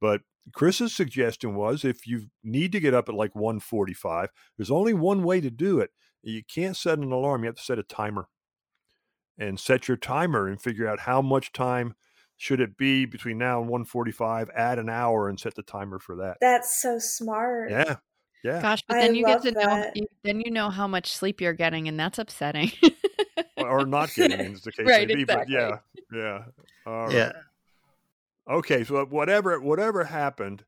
But Chris's suggestion was if you need to get up at like one forty-five, there's only one way to do it. You can't set an alarm; you have to set a timer and set your timer and figure out how much time should it be between now and 145 add an hour and set the timer for that That's so smart. yeah yeah Gosh, but I then you get to know that. you, then you know how much sleep you're getting, and that's upsetting. or not getting as the case Right, may be exactly. but yeah yeah All right. Yeah. Okay so uh, whatever whatever happened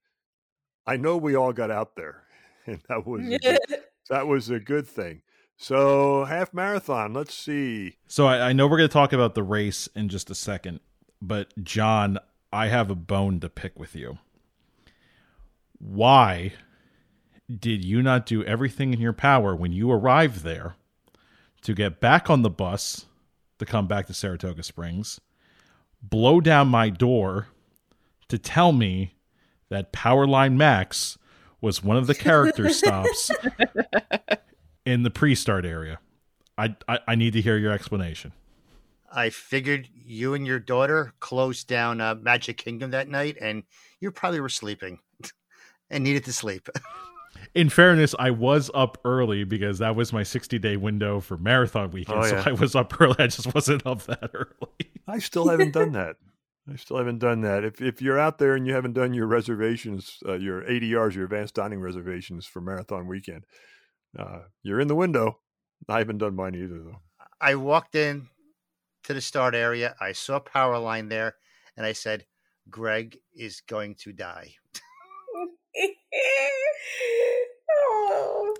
i know we all got out there and that was a good, that was a good thing so half marathon let's see So I, I know we're going to talk about the race in just a second, but John, I have a bone to pick with you. Why did you not do everything in your power when you arrived there to get back on the bus to come back to Saratoga Springs, blow down my door to tell me that Powerline Max was one of the character stops in the pre-start area. I, I, I need to hear your explanation. I figured you and your daughter closed down uh, Magic Kingdom that night, and you probably were sleeping and needed to sleep. In fairness, I was up early because that was my 60 day window for marathon weekend. Oh, yeah. So I was up early. I just wasn't up that early. I still haven't done that. I still haven't done that. If if you're out there and you haven't done your reservations, uh, your ADRs, your advanced dining reservations for marathon weekend, uh, you're in the window. I haven't done mine either though. I walked in to the start area. I saw power line there, and I said, "Greg is going to die."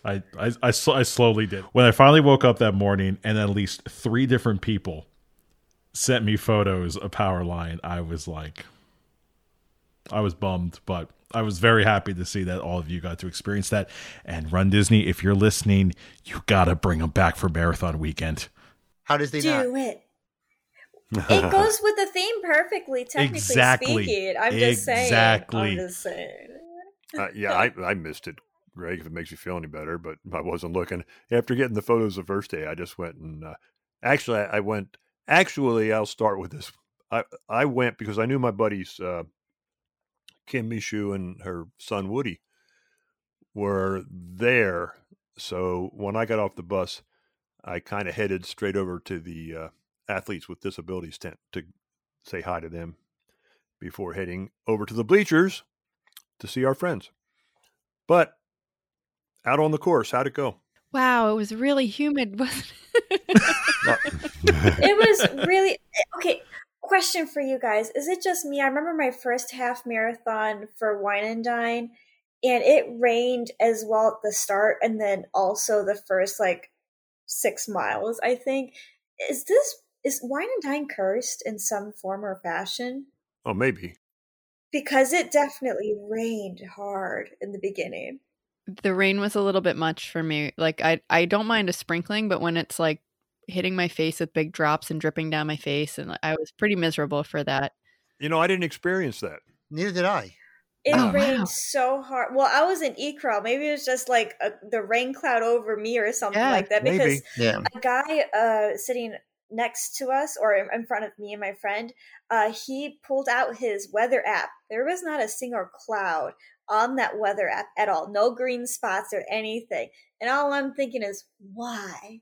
I, I, I, sl- I slowly did. When I finally woke up that morning and at least three different people sent me photos of Powerline, I was like, I was bummed, but I was very happy to see that all of you got to experience that. And Run Disney, if you're listening, you got to bring them back for Marathon Weekend. How does they not? Do it. It goes with the theme perfectly, technically Exactly. speaking. I'm just saying. Exactly. I'm just saying. Uh, yeah, I, I missed it, Greg. If it makes you feel any better, but I wasn't looking. After getting the photos the first day, I just went and uh, actually I, I went. Actually, I'll start with this. I I went because I knew my buddies uh, Kim Mishu and her son Woody were there. So when I got off the bus, I kind of headed straight over to the uh, athletes with disabilities tent to say hi to them before heading over to the bleachers to see our friends. But out on the course, how'd it go? Wow, it was really humid, wasn't it? It was really okay. Question for you guys: Is it just me? I remember my first half marathon for Wine and Dine, and it rained as well at the start, and then also the first like six miles. I think is this is Wine and Dine cursed in some form or fashion? Oh, maybe. Because it definitely rained hard in the beginning. the rain was a little bit much for me. Like I I don't mind a sprinkling, but when it's like hitting my face with big drops and dripping down my face and I was pretty miserable for that. You know, I didn't experience that. Neither did I. It Oh, rained wow. so hard. Well, I was in Ecrel. Maybe it was just like a, the rain cloud over me or something Yeah, like that. maybe. Because Yeah. a guy uh, sitting next to us or in in front of me and my friend, uh, he pulled out his weather app. There was not a single cloud on that weather app at all. No green spots or anything. And all I'm thinking is, why?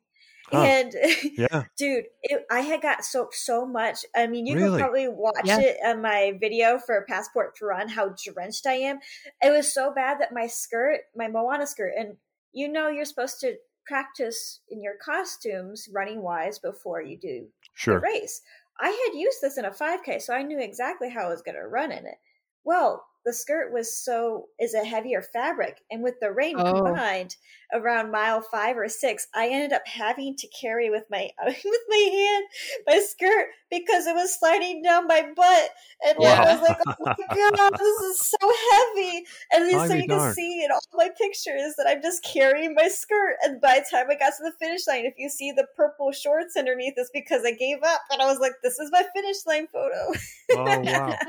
Huh. And Yeah. dude, it, I had got soaked so much. I mean, you Really? can probably watch Yeah. it on my video for Passport to Run, how drenched I am. It was so bad that my skirt, my Moana skirt, and you know you're supposed to practice in your costumes running wise before you do Sure. the race. I had used this in a 5K, so I knew exactly how I was going to run in it. Well, the skirt was so is a heavier fabric, and with the rain Oh. combined around mile five or six, I ended up having to carry with my with my hand my skirt because it was sliding down my butt, and I was like, "Oh my god, this is so heavy!" And then I'd so be you can see in all my pictures that I'm just carrying my skirt, and by the time I got to the finish line, if you see the purple shorts underneath, it's because I gave up, and I was like, "This is my finish line photo." Oh wow.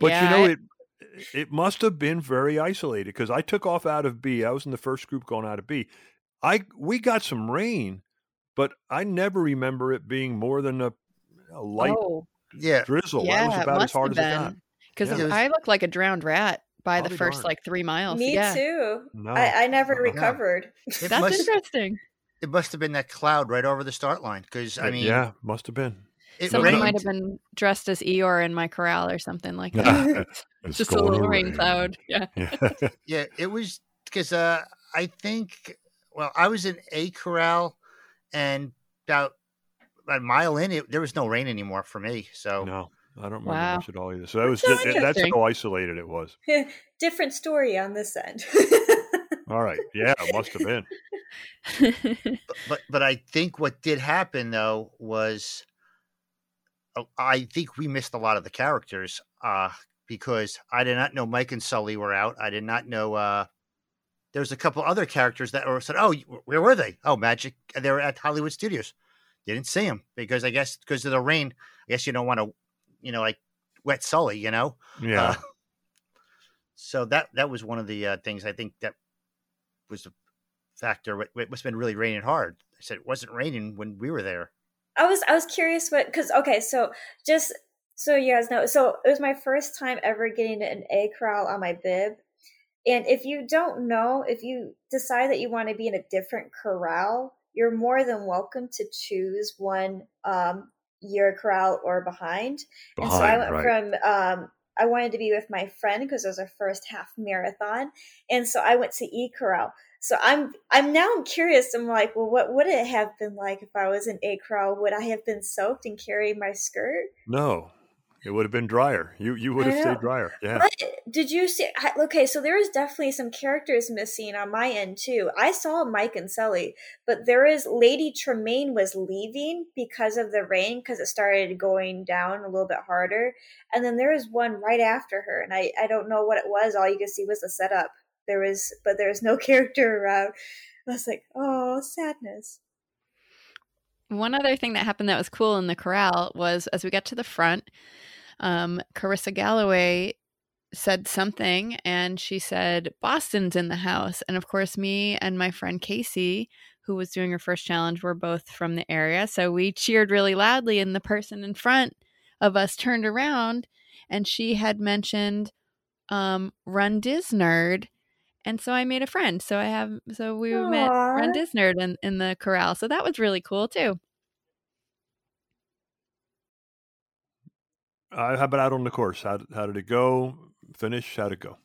But Yeah, you know I- it it must have been very isolated because I took off out of B. I was in the first group going out of B. I we got some rain, but I never remember it being more than a, a light oh, Yeah. drizzle. that yeah, was it about as must hard as have it got. Because Yeah. I looked like a drowned rat by I'll the first darned. like three miles. Me yeah. too. No. I, I never recovered. It That's must, interesting. it must have been that cloud right over the start line because I mean, yeah, must have been. It Someone rained. might have been dressed as Eeyore in my corral or something like that. It's Just a little rain rain. cloud. Yeah. Yeah. Yeah, it was because uh, I think. Well, I was in a corral, and about a mile in, it there was no rain anymore for me. So no, I don't remember Wow. much at all either. So that was So just, that's how isolated it was. Different story on this end. All right. Yeah, it must have been. but but, but I think what did happen though was I think we missed a lot of the characters uh, because I did not know Mike and Sully were out. I did not know uh, there was a couple other characters that were said, "Oh, where were they? Oh, Magic. They were at Hollywood Studios. Didn't see them because I guess because of the rain. I guess you don't want to you know, like wet Sully, you know. Yeah. Uh, so that that was one of the uh, things I think that was a factor. It, it must have been really raining hard. I said it wasn't raining when we were there. I was I was curious what because okay, so just so you guys know, so it was my first time ever getting an A corral on my bib. And if you don't know, if you decide that you want to be in a different corral, you're more than welcome to choose one um, year corral or behind. and so I went right. from um, I wanted to be with my friend because it was our first half marathon, and so I went to E corral. So I'm I'm now I'm curious. I'm like, well, what would it have been like if I was in A corral? Would I have been soaked and carried my skirt? No, it would have been drier. You you would have stayed drier. Yeah. But did you see? Okay, so there is definitely some characters missing on my end too. I saw Mike and Sully, but there is Lady Tremaine was leaving because of the rain because it started going down a little bit harder, and then there is one right after her, and I I don't know what it was. All you could see was the setup. There was, but there was no character around. I was like, oh, sadness. One other thing that happened that was cool in the corral was as we got to the front, um, Carissa Galloway said something and she said, Boston's in the house. And of course, me and my friend Casey, who was doing her first challenge, were both from the area. So we cheered really loudly, and the person in front of us turned around and she had mentioned um, Run Disnerd. And so I made a friend. So I have, so we met Run Aw. Disnerd in, in the corral. So that was really cool too. Uh, how about out on the course? How did, how did it go? Finish? How'd it go?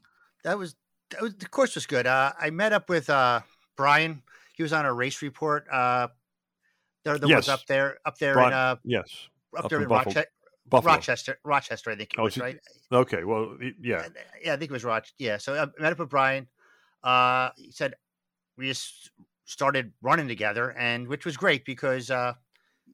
That was that was the course was good. Uh, I met up with uh, Brian. He was on a race report. Uh, they're the ones up there, up there Bri- in uh, Yes. up, up there in in Buffalo- Rochester, Buffalo. Rochester, Rochester. I think it Oh, was is right. Okay. Well, yeah. Uh, yeah, I think it was Rochester. Yeah, so I met up with Brian. Uh, he said we just started running together, and which was great because uh,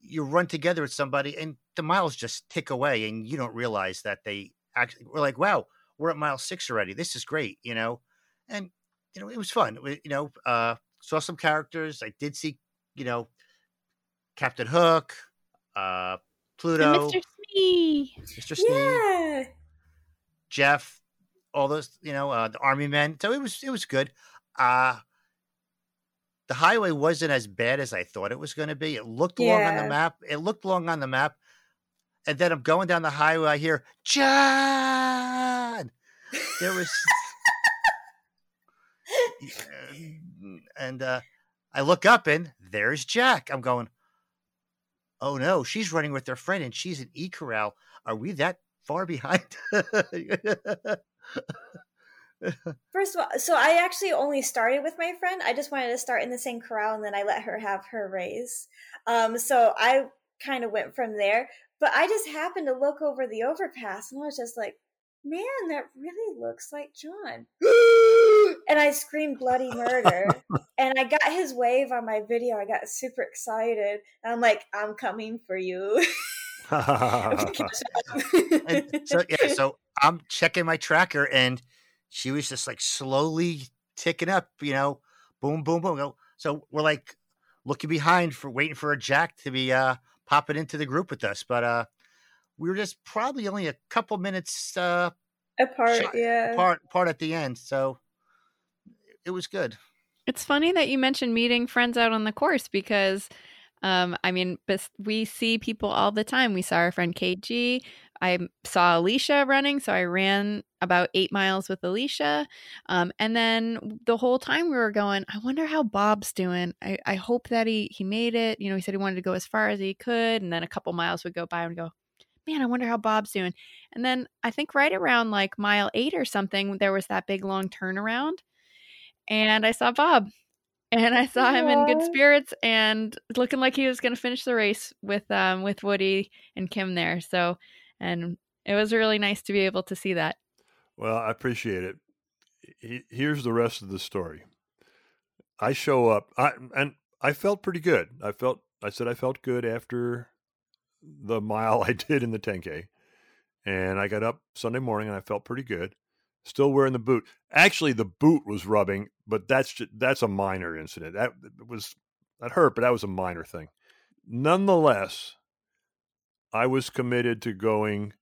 you run together with somebody, and the miles just tick away, and you don't realize that they actually. We're like, wow, we're at mile six already. This is great, you know, and you know it was fun. We, you know, uh, saw some characters. I did see, you know, Captain Hook, uh, Pluto, Mr. Smee. Mr. Sneed. Yeah. Jeff, all those, you know, uh, the army men. So it was it was good. Uh the highway wasn't as bad as I thought it was going to be. It looked long on the map. It looked long on the map. And then I'm going down the highway. I hear John. There was, and uh, I look up and there's Jack. I'm going. Oh no, she's running with her friend and she's in E Corral. Are we that far behind? First of all, so I actually only started with my friend. I just wanted to start in the same corral and then I let her have her race. Um, so I kind of went from there. But I just happened to look over the overpass and I was just like, man, that really looks like John. and I screamed bloody murder. and I got his wave on my video. I got super excited. And I'm like, I'm coming for you. and so yeah, so I'm checking my tracker, and she was just like slowly ticking up. You know, boom, boom, boom. Go- So we're like looking behind for waiting for a Jack to be uh popping into the group with us, but uh we were just probably only a couple minutes uh Apart, Shot- yeah. part part at the end, so it was good. It's funny that you mentioned meeting friends out on the course because, um, I mean, we see people all the time. We saw our friend KG. I saw Alicia running, so I ran about eight miles with Alicia. Um, and then the whole time we were going, I wonder how Bob's doing. I, I hope that he he made it. You know, he said he wanted to go as far as he could, and then a couple miles would go by and go, man, I wonder how Bob's doing. And then I think right around like mile eight or something, there was that big long turnaround, and I saw Bob and I saw him in good spirits and looking like he was going to finish the race with um with Woody and Kim there. So, and it was really nice to be able to see that. Well, I appreciate it. He- Here's the rest of the story. I show up, I, and I felt pretty good. I felt, I said I felt good after the mile I did in the 10K. And I got up Sunday morning and I felt pretty good. Still wearing the boot. Actually, the boot was rubbing, but that's just, that's a minor incident. That was that hurt, but that was a minor thing. Nonetheless, I was committed to going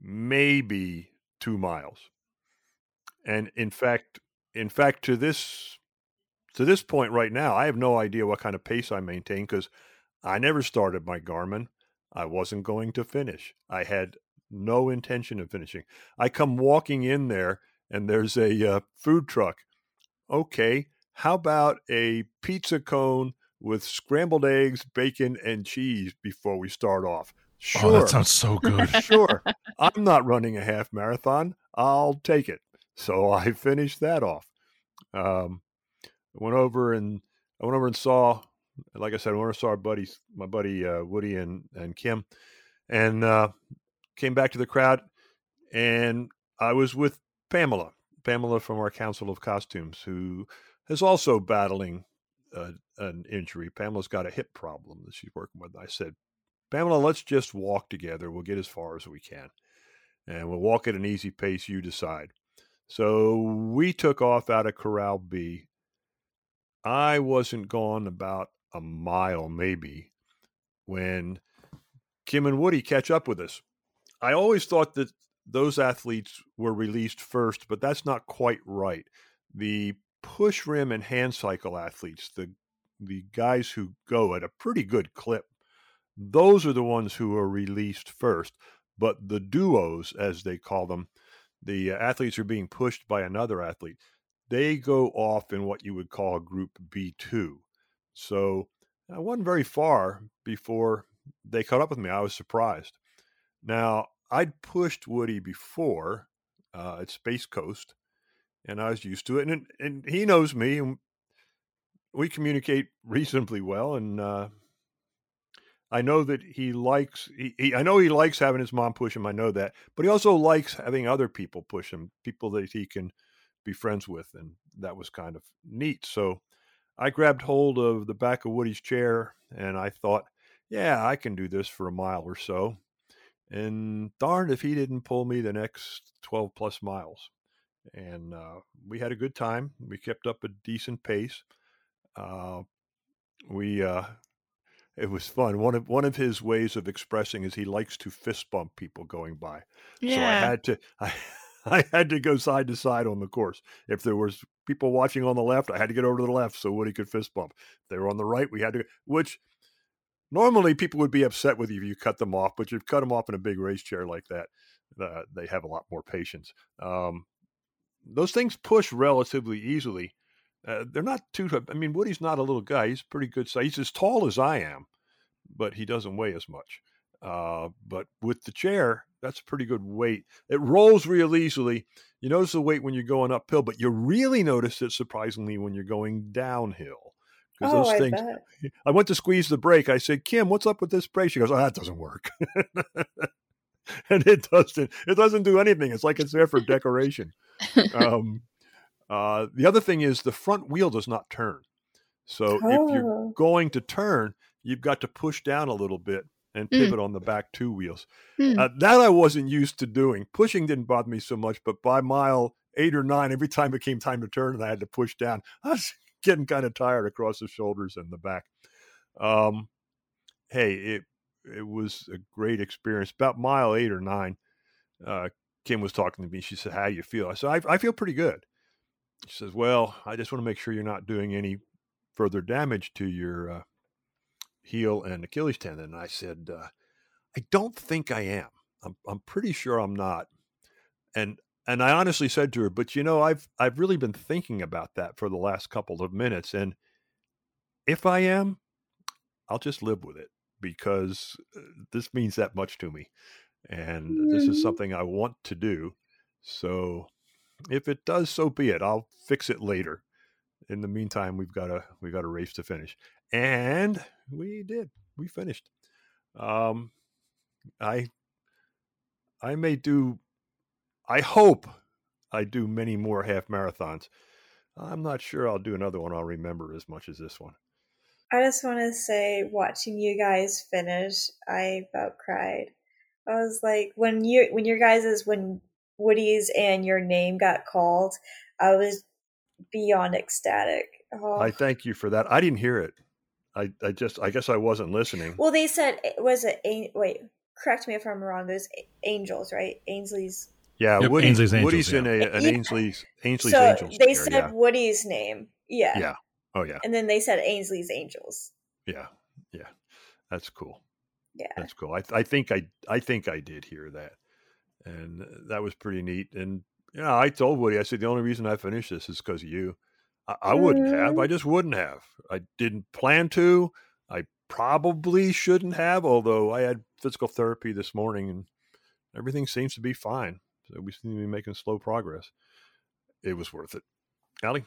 maybe two miles. And in fact, in fact, to this to this point right now, I have no idea what kind of pace I maintain because I never started my Garmin. I wasn't going to finish. I had no intention of finishing. I come walking in there and there's a uh, food truck. Okay, how about a pizza cone with scrambled eggs, bacon, and cheese before we start off? Sure. Oh, that sounds so good. sure. I'm not running a half marathon. I'll take it. So I finished that off. Um, I went over and I went over and saw, like I said, I went over and saw our buddies, my buddy uh, Woody and and Kim, and uh, came back to the crowd, and I was with Pamela, Pamela from our Council of Costumes, who is also battling an injury. Pamela's got a hip problem that she's working with. I said, Pamela, let's just walk together. We'll get as far as we can, and we'll walk at an easy pace. You decide. So we took off out of Corral B. I wasn't gone about a mile, maybe, when Kim and Woody catch up with us. I always thought that those athletes were released first, but that's not quite right. The push rim and hand cycle athletes, the the guys who go at a pretty good clip, those are the ones who are released first. But the duos, as they call them, the athletes are being pushed by another athlete. They go off in what you would call group B2. So I wasn't very far before they caught up with me. I was surprised. Now, I'd pushed Woody before uh, at Space Coast, and I was used to it. And, and he knows me, and we communicate reasonably well. And uh, I know that he likes. He, he, I know he likes having his mom push him. I know that, but he also likes having other people push him, people that he can be friends with, and that was kind of neat. So I grabbed hold of the back of Woody's chair, and I thought, yeah, I can do this for a mile or so. And darned if he didn't pull me the next twelve plus miles. And uh, we had a good time. We kept up a decent pace. Uh, we uh, it was fun. One of one of his ways of expressing is he likes to fist bump people going by. Yeah. So I had to I I had to go side to side on the course. If there was people watching on the left, I had to get over to the left so Woody could fist bump. If they were on the right, we had to which normally people would be upset with you if you cut them off, but you've cut them off in a big race chair like that. Uh, they have a lot more patience. Um, those things push relatively easily. Uh, they're not too. I mean, Woody's not a little guy. He's pretty good size. He's as tall as I am, but he doesn't weigh as much. Uh, but with the chair, that's a pretty good weight. It rolls real easily. You notice the weight when you're going uphill, but you really notice it surprisingly when you're going downhill. Because oh, those I things. Bet. I went to squeeze the brake. I said, "Kim, what's up with this brake?" She goes, "Oh, that doesn't work." and it doesn't. It doesn't do anything. It's like it's there for decoration. um, uh, the other thing is the front wheel does not turn. So oh. if you're oh. going to turn, you've got to push down a little bit and hmm. pivot mm. on the back two wheels. Mm. Uh, that I wasn't used to doing. Pushing didn't bother me so much, but by mile eight or nine, every time it came time to turn and I had to push down, I was getting kind of tired across the shoulders and the back. Um, hey, it it was a great experience. About mile eight or nine, uh, Kim was talking to me. She said, "How do you feel?" I said, "I, I feel pretty good." She says, Well, I just want to make sure you're not doing any further damage to your uh, heel and Achilles tendon. And I said, uh, I don't think I am. I'm, I'm pretty sure I'm not. And and I honestly said to her, but you know, I've I've really been thinking about that for the last couple of minutes. And if I am, I'll just live with it because uh, this means that much to me. And this is mm-hmm. something I want to do. So if it does, so be it. I'll fix it later. In the meantime, we've got a we've got a race to finish, and we did. We finished. Um, I I may do. I hope I do many more half marathons. I'm not sure I'll do another one I'll remember as much as this one. I just want to say, watching you guys finish, I about cried. I was like, when you when your guys is when Woody's and your name got called, I was beyond ecstatic. Oh. I thank you for that. I didn't hear it. I, I just I guess I wasn't listening. Well, they said was it wait correct me if I'm wrong. There's Angels, right? Ainsley's. Yeah, Yep, Woody, Ainsley's Angels, Woody's in yeah. a, an Yeah. Ainsley's Ainsley's so Angels. they chair, said yeah. Woody's name. Yeah. yeah. Oh yeah, And then they said Ainsley's Angels. yeah, yeah. That's cool. Yeah. That's cool. I I think I I think I did hear that, and that was pretty neat. And you know, I told Woody, I said the only reason I finished this is because of you. I, I wouldn't have. Mm-hmm. I just wouldn't have. I didn't plan to. I probably shouldn't have. Although I had physical therapy this morning, and everything seems to be fine. So we seem to be making slow progress. It was worth it. Allie?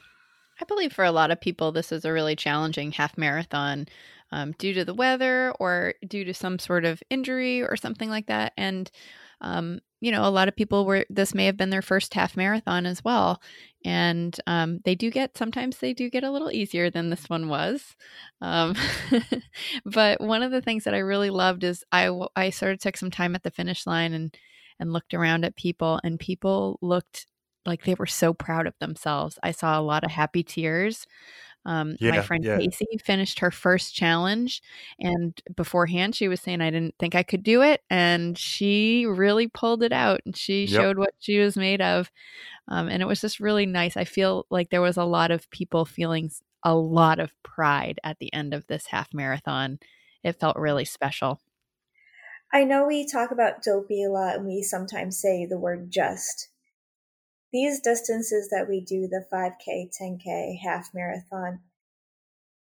I believe for a lot of people, this is a really challenging half marathon um, due to the weather or due to some sort of injury or something like that. And, um, you know, a lot of people were, this may have been their first half marathon as well. And um, they do get, sometimes they do get a little easier than this one was. Um, but one of the things that I really loved is I, I sort of took some time at the finish line and, and looked around at people, and people looked like they were so proud of themselves. I saw a lot of happy tears. Um, my friend yeah. Casey finished her first challenge, and beforehand, she was saying, I didn't think I could do it. And she really pulled it out and she Yep. showed what she was made of. Um, and it was just really nice. I feel like there was a lot of people feeling a lot of pride at the end of this half marathon. It felt really special. I know we talk about dopey a lot and we sometimes say the word just. These distances that we do, the 5K, 10K, half marathon,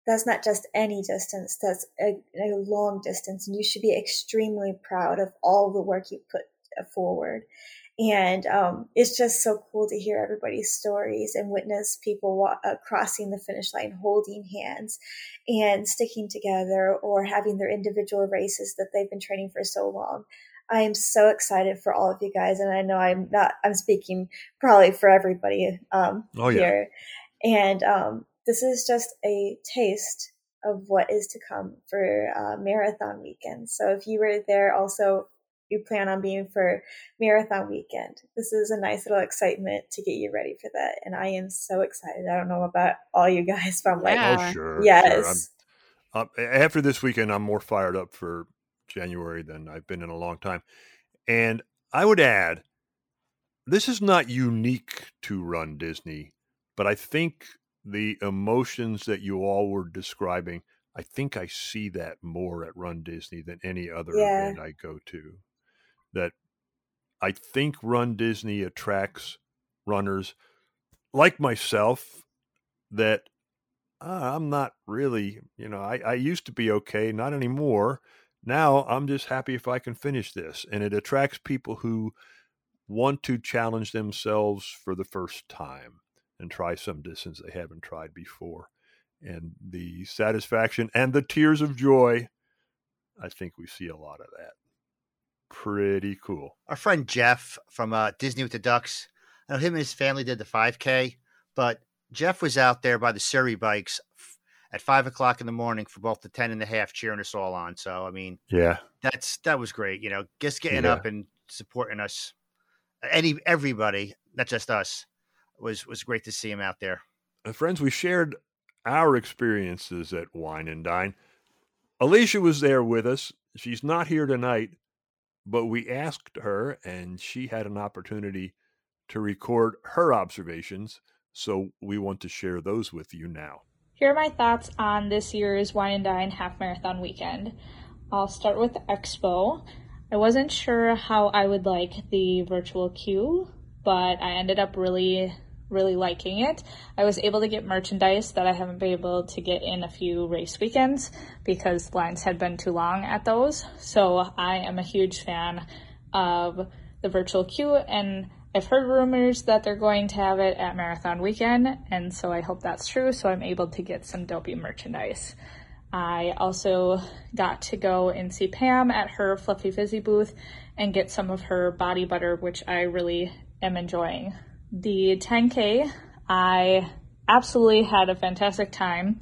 that's not just any distance, that's a, a long distance. And you should be extremely proud of all the work you put forward. And um, it's just so cool to hear everybody's stories and witness people wa- uh, crossing the finish line, holding hands, and sticking together or having their individual races that they've been training for so long. I am so excited for all of you guys, and I know I'm not. I'm speaking probably for everybody um, Oh, yeah. here, and um, this is just a taste of what is to come for uh, marathon weekend. So if you were there, also you plan on being for marathon weekend. This is a nice little excitement to get you ready for that, and I am so excited. I don't know about all you guys, but I'm like, Yeah. Oh, sure. yes. Sure. I'm, uh, after this weekend, I'm more fired up for January than I've been in a long time. And I would add, this is not unique to Run Disney, but I think the emotions that you all were describing, I think I see that more at Run Disney than any other Yeah. event I go to. That I think Run Disney attracts runners like myself that uh, I'm not really, you know, I, I used to be okay, not anymore. Now I'm just happy if I can finish this. And it attracts people who want to challenge themselves for the first time and try some distance they haven't tried before. And the satisfaction and the tears of joy, I think we see a lot of that. Pretty cool. Our friend Jeff from uh, Disney with the Ducks, I know him and his family did the 5K, but Jeff was out there by the Surrey bikes at five o'clock in the morning for both the 10 and a half cheering us all on. So, I mean, Yeah. that's that was great. You know, just getting Yeah. up and supporting us, any everybody, not just us, was was great to see him out there. Uh, friends, we shared our experiences at Wine and Dine. Alicia was there with us. She's not here tonight, but we asked her, and she had an opportunity to record her observations. So we want to share those with you now. Here are my thoughts on this year's Wine and Dine Half Marathon weekend. I'll start with the expo. I wasn't sure how I would like the virtual queue, but I ended up really, really liking it. I was able to get merchandise that I haven't been able to get in a few race weekends because lines had been too long at those. So I am a huge fan of the virtual queue and I've heard rumors that they're going to have it at Marathon Weekend, and so I hope that's true. So I'm able to get some dopey merchandise. I also got to go and see Pam at her Fluffy Fizzy booth and get some of her body butter, which I really am enjoying. The 10K, I absolutely had a fantastic time.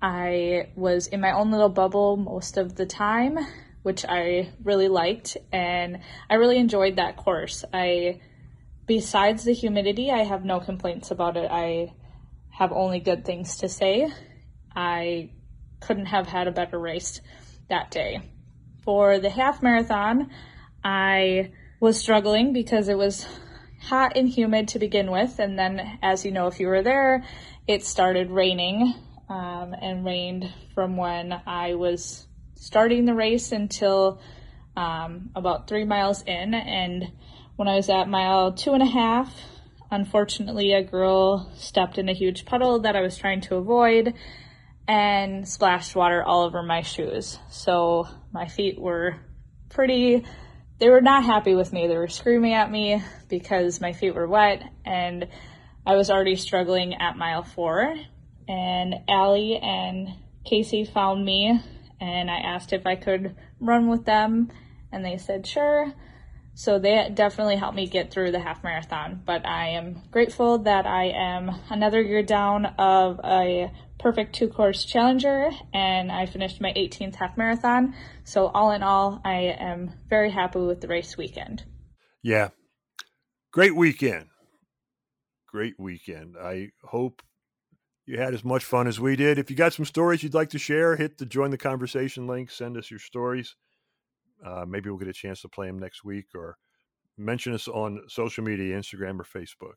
I was in my own little bubble most of the time, which I really liked, and I really enjoyed that course. I besides the humidity, I have no complaints about it. I have only good things to say. I couldn't have had a better race that day. For the half marathon, I was struggling because it was hot and humid to begin with. And then, as you know, if you were there, it started raining um, and rained from when I was starting the race until um, about three miles in. And when I was at mile two and a half, unfortunately, a girl stepped in a huge puddle that I was trying to avoid and splashed water all over my shoes. So my feet were pretty they were not happy with me. They were screaming at me because my feet were wet and I was already struggling at mile four. And Allie and Casey found me and I asked if I could run with them and they said sure. So they definitely helped me get through the half marathon, but I am grateful that I am another year down of a perfect two course challenger and I finished my 18th half marathon. So all in all, I am very happy with the race weekend. Yeah. Great weekend. Great weekend. I hope you had as much fun as we did. If you got some stories you'd like to share, hit the join the conversation link, send us your stories. Uh, maybe we'll get a chance to play them next week or mention us on social media, Instagram or Facebook.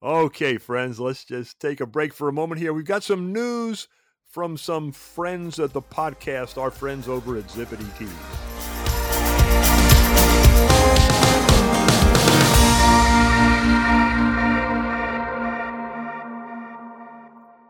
Okay, friends, let's just take a break for a moment here. We've got some news from some friends at the podcast, our friends over at Zippity Tees.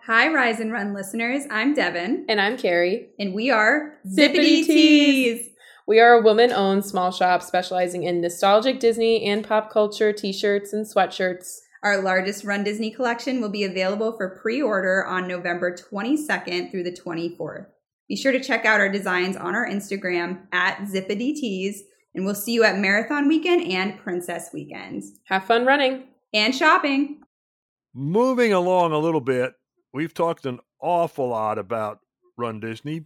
Hi, Rise and Run listeners. I'm Devin. And I'm Carrie. And we are Zippity, Zippity Tees. Tees. We are a woman owned small shop specializing in nostalgic Disney and pop culture t shirts and sweatshirts. Our largest Run Disney collection will be available for pre order on November 22nd through the 24th. Be sure to check out our designs on our Instagram at Zippity Tees, and we'll see you at Marathon Weekend and Princess Weekend. Have fun running and shopping. Moving along a little bit, we've talked an awful lot about Run Disney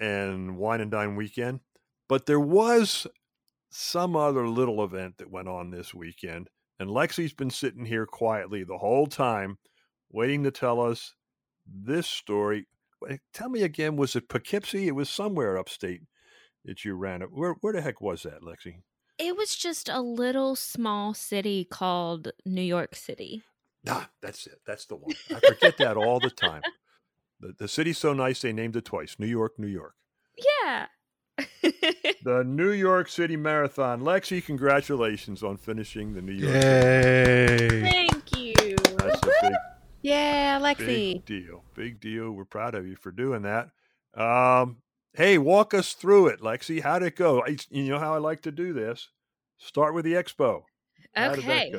and Wine and Dine Weekend. But there was some other little event that went on this weekend, and Lexi's been sitting here quietly the whole time, waiting to tell us this story. Tell me again, was it Poughkeepsie? It was somewhere upstate that you ran it. Where where the heck was that, Lexi? It was just a little small city called New York City. Ah, that's it. That's the one. I forget that all the time. The, the city's so nice they named it twice. New York, New York. Yeah the New York City Marathon. Lexi, congratulations on finishing the New York. Yay! City. Thank you. That's a big, yeah, Lexi. Big deal. Big deal. We're proud of you for doing that. Um, hey, walk us through it, Lexi. How'd it go? I, you know how I like to do this. Start with the expo. How okay.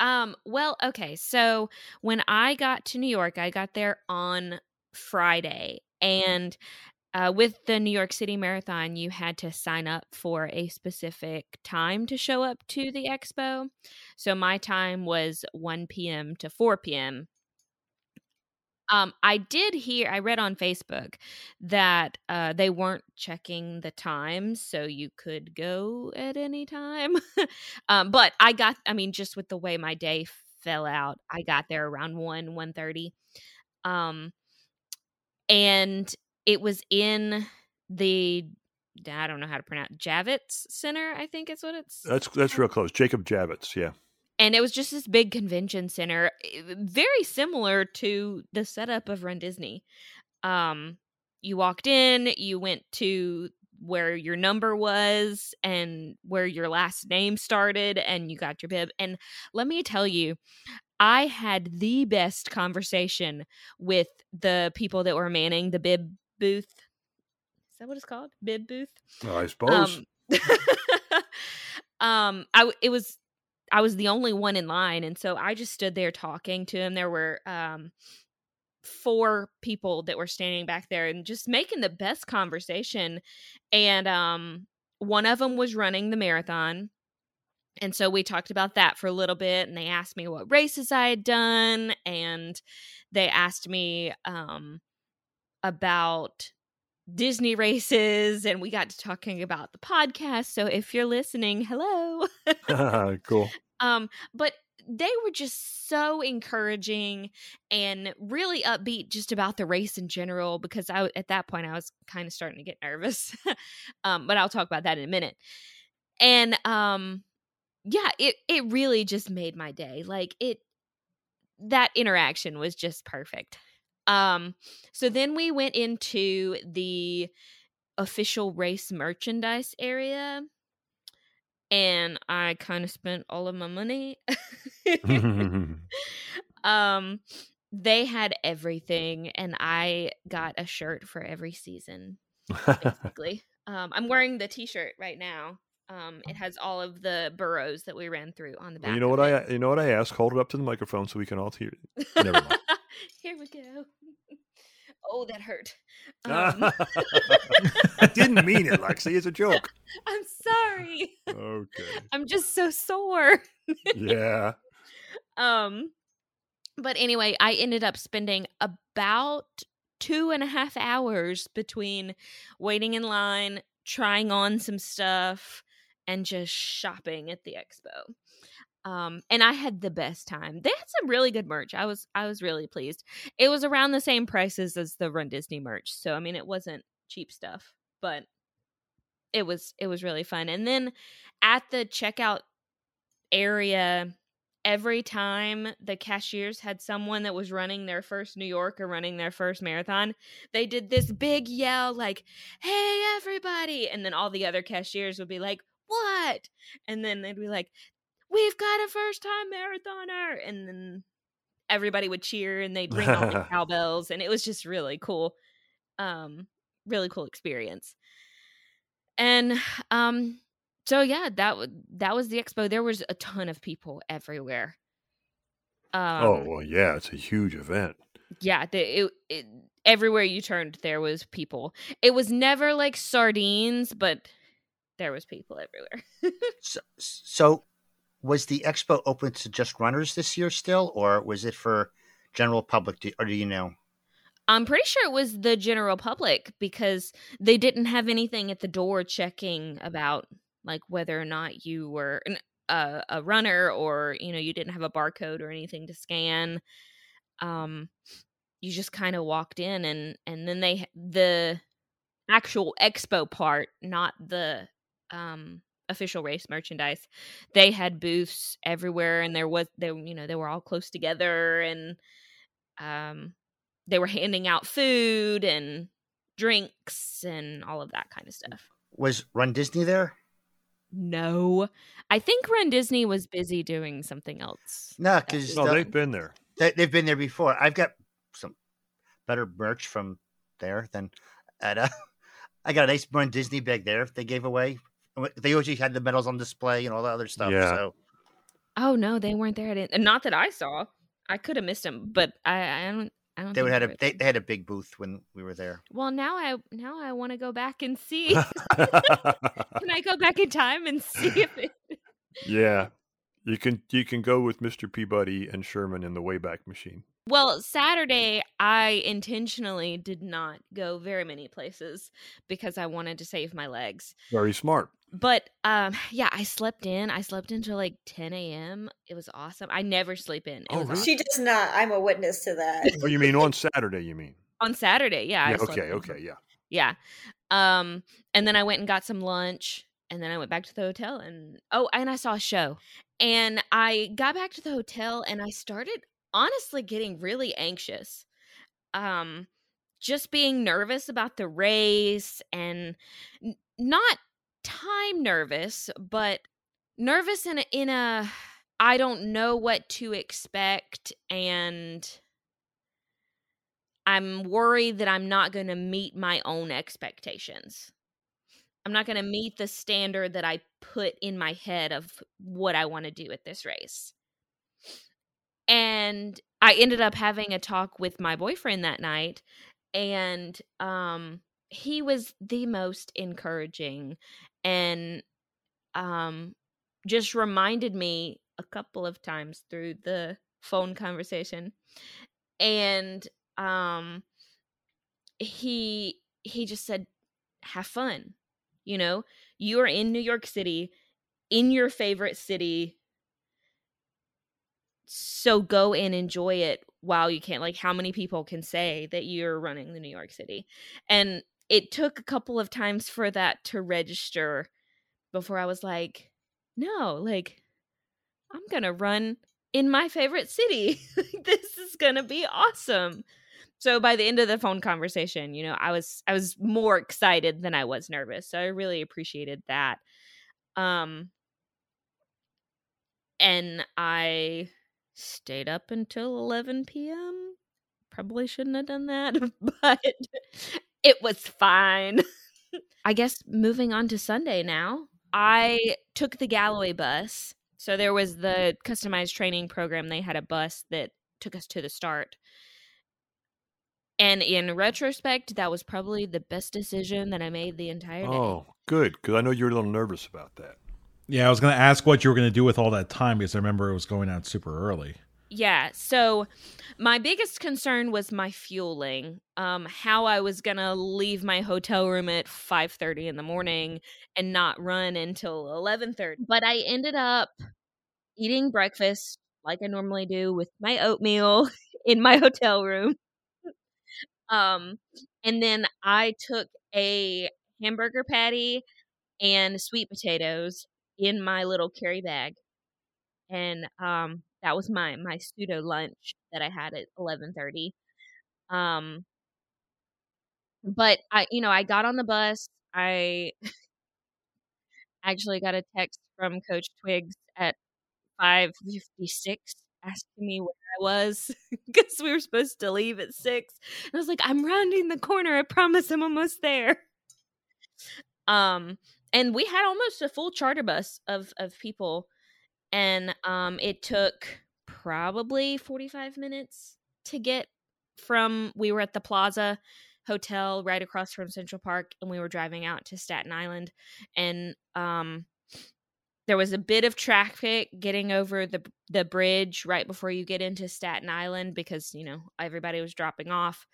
Um, well, okay. So when I got to New York, I got there on Friday. And uh, with the New York City Marathon, you had to sign up for a specific time to show up to the expo. So my time was 1 p.m. to 4 p.m. Um, I did hear, I read on Facebook that uh, they weren't checking the times, so you could go at any time. um, but I got, I mean, just with the way my day fell out, I got there around 1, 1.30. Um, and it was in the I don't know how to pronounce Javits Center. I think is what it's. That's that's real close. Jacob Javits, yeah. And it was just this big convention center, eh, very similar to the setup of Run Disney. Um, you walked in, you went to where your number was and where your last name started, and you got your bib. And let me tell you, I had the best conversation with the people that were manning the bib booth. Is that what it's called? Bib booth? Oh, I suppose. Um, um, I it was I was the only one in line, and so I just stood there talking to him. There were um four people that were standing back there and just making the best conversation, and um one of them was running the marathon. And so we talked about that for a little bit, and they asked me what races I had done, and they asked me um, about Disney races and we got to talking about the podcast. So if you're listening, hello. cool. Um, but they were just so encouraging and really upbeat just about the race in general because I at that point I was kind of starting to get nervous. um, but I'll talk about that in a minute. And um yeah, it it really just made my day. Like it that interaction was just perfect. Um so then we went into the official race merchandise area and I kind of spent all of my money. um they had everything and I got a shirt for every season basically. um I'm wearing the t-shirt right now. Um it has all of the boroughs that we ran through on the back. you know what I you know what I asked? Hold it up to the microphone so we can all hear it. Never mind. Here we go. Oh, that hurt. Um, I didn't mean it, Lexi. It's a joke. I'm sorry. Okay. I'm just so sore. Yeah. Um, but anyway, I ended up spending about two and a half hours between waiting in line, trying on some stuff, and just shopping at the expo. Um, and I had the best time. They had some really good merch. I was I was really pleased. It was around the same prices as the Run Disney merch, so I mean it wasn't cheap stuff, but it was it was really fun. And then at the checkout area, every time the cashiers had someone that was running their first New York or running their first marathon, they did this big yell like, "Hey everybody!" And then all the other cashiers would be like, "What?" And then they'd be like, "We've got a first time marathoner." And then everybody would cheer and they'd ring all the cowbells and it was just really cool. Um really cool experience. And um so yeah, that w- that was the expo. There was a ton of people everywhere. Um, oh well, yeah, it's a huge event. yeah, the, it, it, everywhere you turned, there was people. It was never like sardines, but there was people everywhere. So, so was the expo open to just runners this year still, or was it for general public? Do, or do you know? I'm pretty sure it was the general public because they didn't have anything at the door checking about like whether or not you were an, uh, a runner or you know you didn't have a barcode or anything to scan. Um, you just kind of walked in and and then they the actual expo part, not the um official race merchandise. They had booths everywhere and there was they you know they were all close together and um they were handing out food and drinks and all of that kind of stuff. Was Run Disney there? No. I think Run Disney was busy doing something else. No, because No, they've been there. they, they've been there before. I've got some better merch from there than at uh, I got a nice Run Disney bag there. They gave away. They usually had the medals on display and all the other stuff. Yeah. So Oh no, they weren't there. I didn't, not that I saw. I could have missed them, but I, I don't. I don't. they think would had a they, they had a big booth when we were there. Well, now I now I want to go back and see. Can I go back in time and see if it? yeah, you can you can go with Mr. Peabody and Sherman in the Wayback Machine. Well, Saturday I intentionally did not go very many places because I wanted to save my legs. Very smart. But um, yeah, I slept in. I slept until like 10 a.m. It was awesome. I never sleep in. It Oh, really? She does not. I'm a witness to that. Oh, you mean on Saturday? You mean? on Saturday. Yeah. Yeah. Okay. Okay. Yeah. Yeah. Um, and then I went and got some lunch and then I went back to the hotel and oh, and I saw a show. And I got back to the hotel and I started honestly getting really anxious. Um just being nervous about the race and n- not time nervous, but nervous in a, in a I don't know what to expect and I'm worried that I'm not going to meet my own expectations. I'm not going to meet the standard that I put in my head of what I want to do at this race. And I ended up having a talk with my boyfriend that night and um he was the most encouraging and um just reminded me a couple of times through the phone conversation and um he he just said have fun you know? You are in new york city in your favorite city so go and enjoy it while you can. Like, how many people can say that you're running the New York City? And it took a couple of times for that to register before I was like, no, like, I'm going to run in my favorite city. this is going to be awesome. So by the end of the phone conversation, you know, I was I was more excited than I was nervous. So I really appreciated that. Um and I stayed up until 11 p.m. Probably shouldn't have done that, but it was fine. I guess moving on to Sunday now, I took the Galloway bus. So there was the customized training program. They had a bus that took us to the start. And in retrospect, that was probably the best decision that I made the entire day. Oh, good. Because I know you're a little nervous about that. Yeah, I was going to ask what you were going to do with all that time because I remember it was going out super early. Yeah. So my biggest concern was my fueling. Um, how I was gonna leave my hotel room at five thirty in the morning and not run until eleven thirty. But I ended up eating breakfast like I normally do with my oatmeal in my hotel room. Um, and then I took a hamburger patty and sweet potatoes in my little carry bag. And um that was my my pseudo lunch that I had at 11:30. Um but I you know, I got on the bus. I actually got a text from Coach Twigs at 5:56 asking me where I was because we were supposed to leave at 6. And I was like, "I'm rounding the corner. I promise I'm almost there." Um and we had almost a full charter bus of of people and um it took probably 45 minutes to get from we were at the plaza hotel right across from central park and we were driving out to staten island and um there was a bit of traffic getting over the the bridge right before you get into staten island because you know everybody was dropping off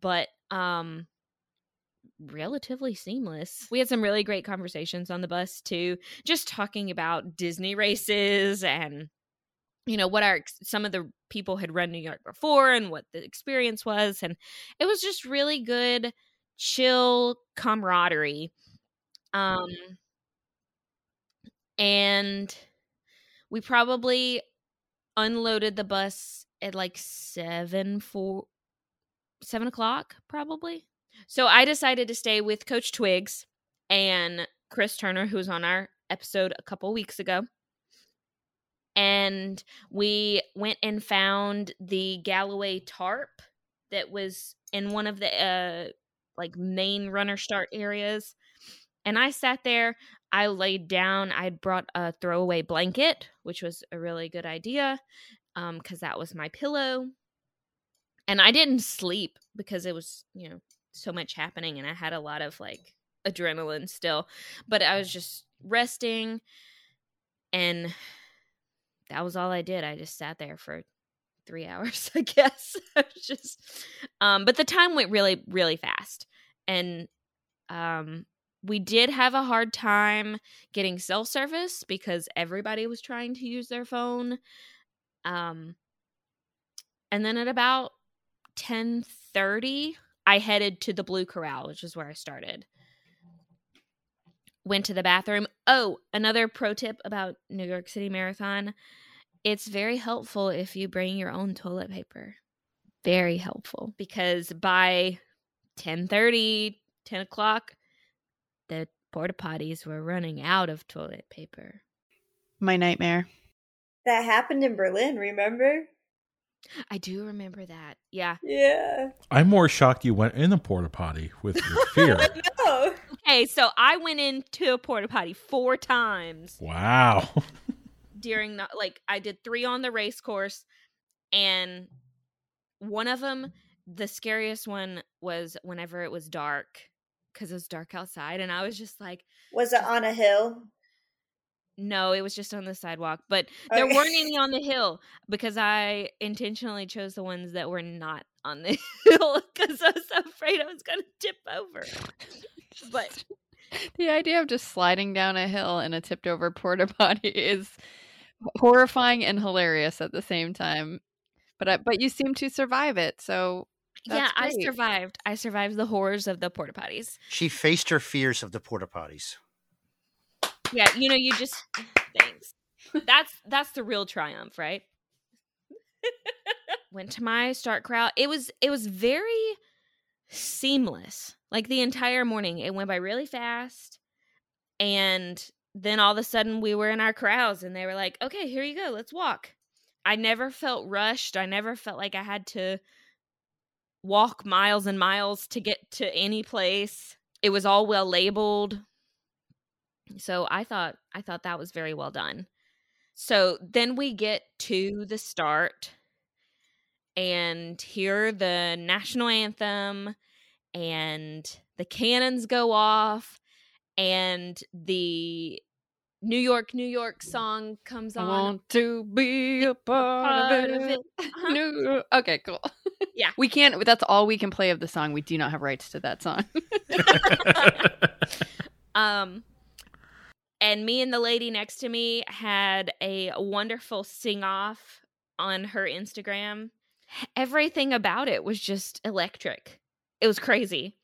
but um relatively seamless. We had some really great conversations on the bus too, just talking about Disney races and you know what our some of the people had run New York before and what the experience was and it was just really good chill camaraderie. Um and we probably unloaded the bus at like seven four seven o'clock probably so I decided to stay with Coach Twigs and Chris Turner, who was on our episode a couple weeks ago. And we went and found the Galloway tarp that was in one of the uh, like main runner start areas. And I sat there. I laid down. I brought a throwaway blanket, which was a really good idea because um, that was my pillow. And I didn't sleep because it was, you know, so much happening and I had a lot of like adrenaline still. But I was just resting and that was all I did. I just sat there for three hours, I guess. I just um but the time went really, really fast. And um we did have a hard time getting cell service because everybody was trying to use their phone. Um and then at about 10:30 I headed to the Blue Corral, which is where I started. Went to the bathroom. Oh, another pro tip about New York City Marathon it's very helpful if you bring your own toilet paper. Very helpful because by 10 30, 10 o'clock, the porta potties were running out of toilet paper. My nightmare. That happened in Berlin, remember? I do remember that. Yeah. Yeah. I'm more shocked you went in the porta potty with your fear. no. Okay, so I went into a porta potty four times. Wow. During the like, I did three on the race course, and one of them, the scariest one, was whenever it was dark because it was dark outside, and I was just like, "Was it on a hill?" No, it was just on the sidewalk, but oh, there okay. weren't any on the hill because I intentionally chose the ones that were not on the hill because I was so afraid I was going to tip over. But the idea of just sliding down a hill in a tipped over porta potty is horrifying and hilarious at the same time. But I, but you seem to survive it, so yeah, I survived. I survived the horrors of the porta potties. She faced her fears of the porta potties. Yeah, you know, you just thanks. That's that's the real triumph, right? Went to my start corral. It was it was very seamless. Like the entire morning, it went by really fast, and then all of a sudden we were in our corrals, and they were like, "Okay, here you go, let's walk." I never felt rushed. I never felt like I had to walk miles and miles to get to any place. It was all well labeled. So I thought I thought that was very well done. So then we get to the start and hear the national anthem and the cannons go off and the New York, New York song comes on. I want to be a part, part of of it. it. Uh-huh. New- Okay, cool. Yeah. we can't. That's all we can play of the song. We do not have rights to that song. Um, and me and the lady next to me had a wonderful sing off on her Instagram. Everything about it was just electric. It was crazy.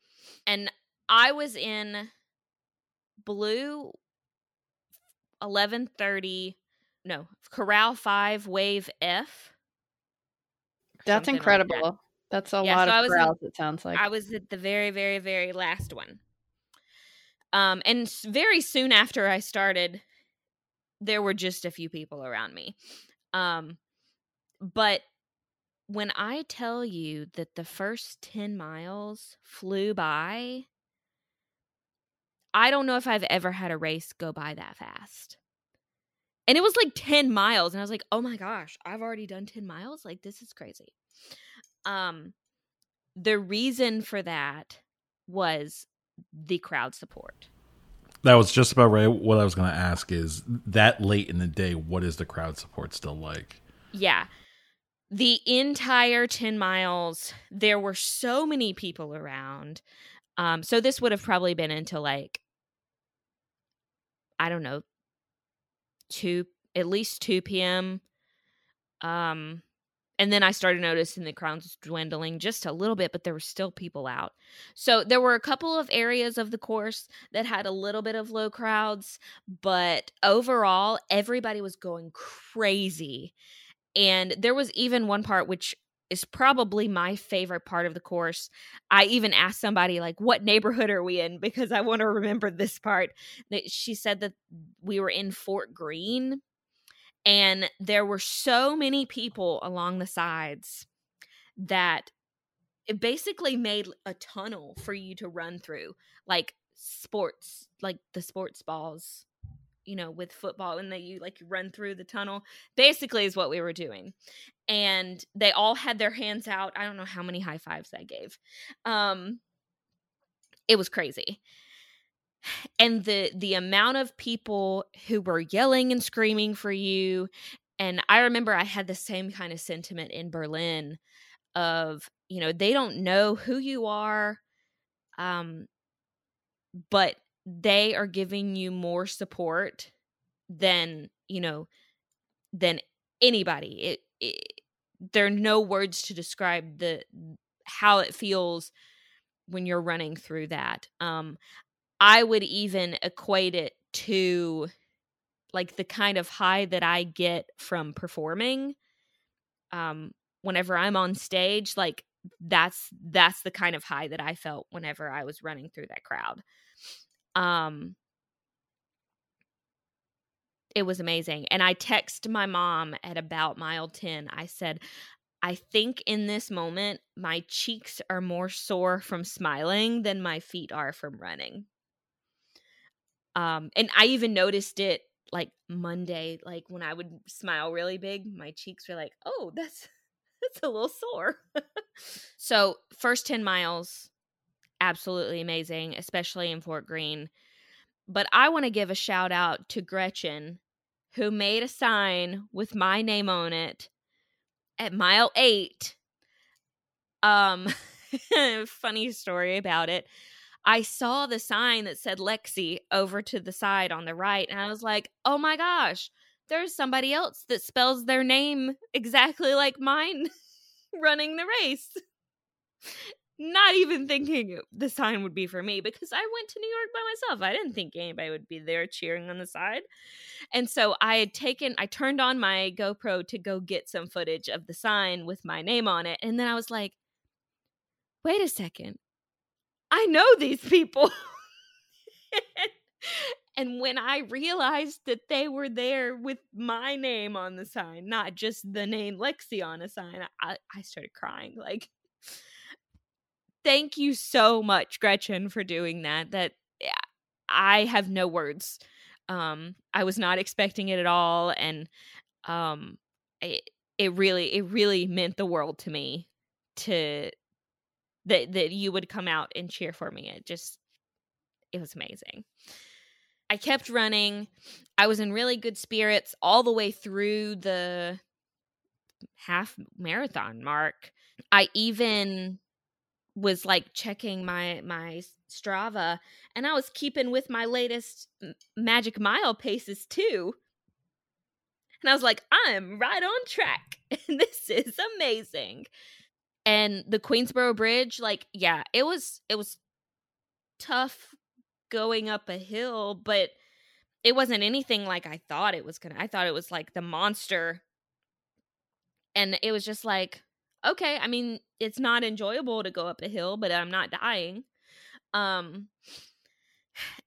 And I was in blue 1130 no corral 5 wave f That's something like that. incredible. That's a Yeah, lot so of was in- it sounds like. I was at the very, very, very last one. Um, and very soon after I started, there were just a few people around me. Um, but when I tell you that the first 10 miles flew by, I don't know if I've ever had a race go by that fast. And it was like 10 miles. And I was like, oh my gosh, I've already done 10 miles? Like, this is crazy. Um, the reason for that was the crowd support. That was just about right. What I was going to ask is that late in the day, what is the crowd support still like? Yeah. The entire 10 miles, there were so many people around. Um, so this would have probably been until like, I don't know, 2, at least 2 p.m. Um, and then I started noticing the crowds dwindling just a little bit, but there were still people out. So there were a couple of areas of the course that had a little bit of low crowds, but overall, everybody was going crazy. And there was even one part which is probably my favorite part of the course. I even asked somebody like what neighborhood are we in because I want to remember this part. That she said that we were in Fort Greene and there were so many people along the sides that it basically made a tunnel for you to run through like sports like the sports balls you know with football and that you like run through the tunnel basically is what we were doing and they all had their hands out i don't know how many high fives i gave um it was crazy and the the amount of people who were yelling and screaming for you and i remember i had the same kind of sentiment in berlin of you know they don't know who you are um but they are giving you more support than you know than anybody. It, it there are no words to describe the how it feels when you're running through that. Um i would even equate it to like the kind of high that i get from performing um whenever i'm on stage like that's that's the kind of high that i felt whenever i was running through that crowd. Um it was amazing and i text my mom at about mile 10 i said i think in this moment my cheeks are more sore from smiling than my feet are from running um and i even noticed it like monday like when i would smile really big my cheeks were like oh that's that's a little sore so first 10 miles absolutely amazing especially in fort greene but I want to give a shout out to Gretchen, who made a sign with my name on it at mile eight. Um, funny story about it. I saw the sign that said Lexi over to the side on the right, and I was like, oh my gosh, there's somebody else that spells their name exactly like mine running the race. Not even thinking the sign would be for me because I went to New York by myself. I didn't think anybody would be there cheering on the side. And so I had taken, I turned on my GoPro to go get some footage of the sign with my name on it. And then I was like, wait a second. I know these people. and when I realized that they were there with my name on the sign, not just the name Lexi on a sign, I, I started crying. Like, thank you so much, Gretchen, for doing that. That I have no words. Um, I was not expecting it at all, and um, it it really it really meant the world to me to that that you would come out and cheer for me. It just it was amazing. I kept running. I was in really good spirits all the way through the half marathon mark. I even was like checking my my Strava and I was keeping with my latest magic mile paces too. And I was like, I'm right on track. And this is amazing. And the Queensboro Bridge, like, yeah, it was it was tough going up a hill, but it wasn't anything like I thought it was gonna. I thought it was like the monster. And it was just like, okay, I mean, it's not enjoyable to go up a hill, but I'm not dying. Um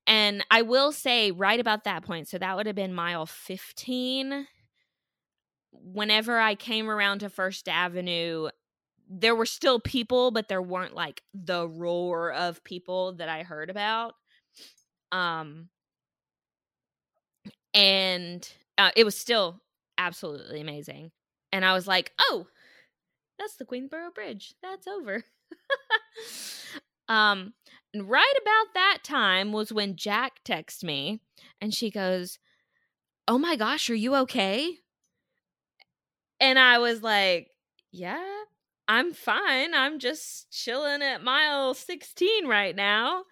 and I will say right about that point, so that would have been mile 15. Whenever I came around to First Avenue, there were still people, but there weren't like the roar of people that I heard about. Um and uh, it was still absolutely amazing. And I was like, "Oh, that's the Queensboro Bridge. That's over. um, and right about that time was when Jack texted me and she goes, Oh my gosh, are you okay? And I was like, Yeah, I'm fine. I'm just chilling at mile 16 right now.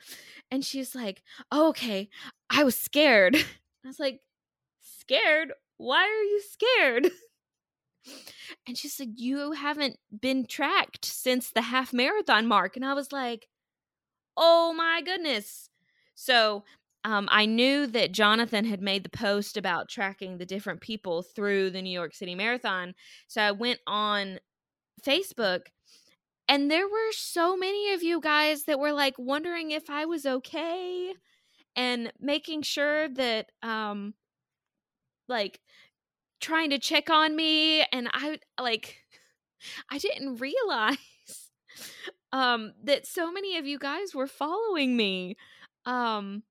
And she's like, oh, Okay, I was scared. I was like, Scared? Why are you scared? And she said, You haven't been tracked since the half marathon mark. And I was like, Oh my goodness. So um, I knew that Jonathan had made the post about tracking the different people through the New York City Marathon. So I went on Facebook, and there were so many of you guys that were like wondering if I was okay and making sure that, um, like, trying to check on me and I like I didn't realize um that so many of you guys were following me. Um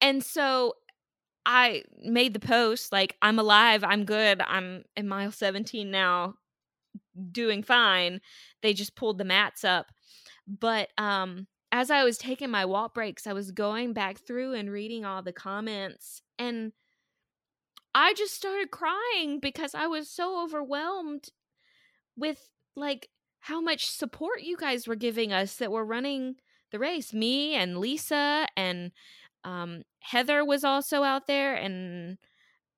and so I made the post like I'm alive, I'm good, I'm in mile 17 now doing fine. They just pulled the mats up. But um as I was taking my walk breaks, I was going back through and reading all the comments and I just started crying because I was so overwhelmed with like how much support you guys were giving us that were running the race. Me and Lisa and um, Heather was also out there, and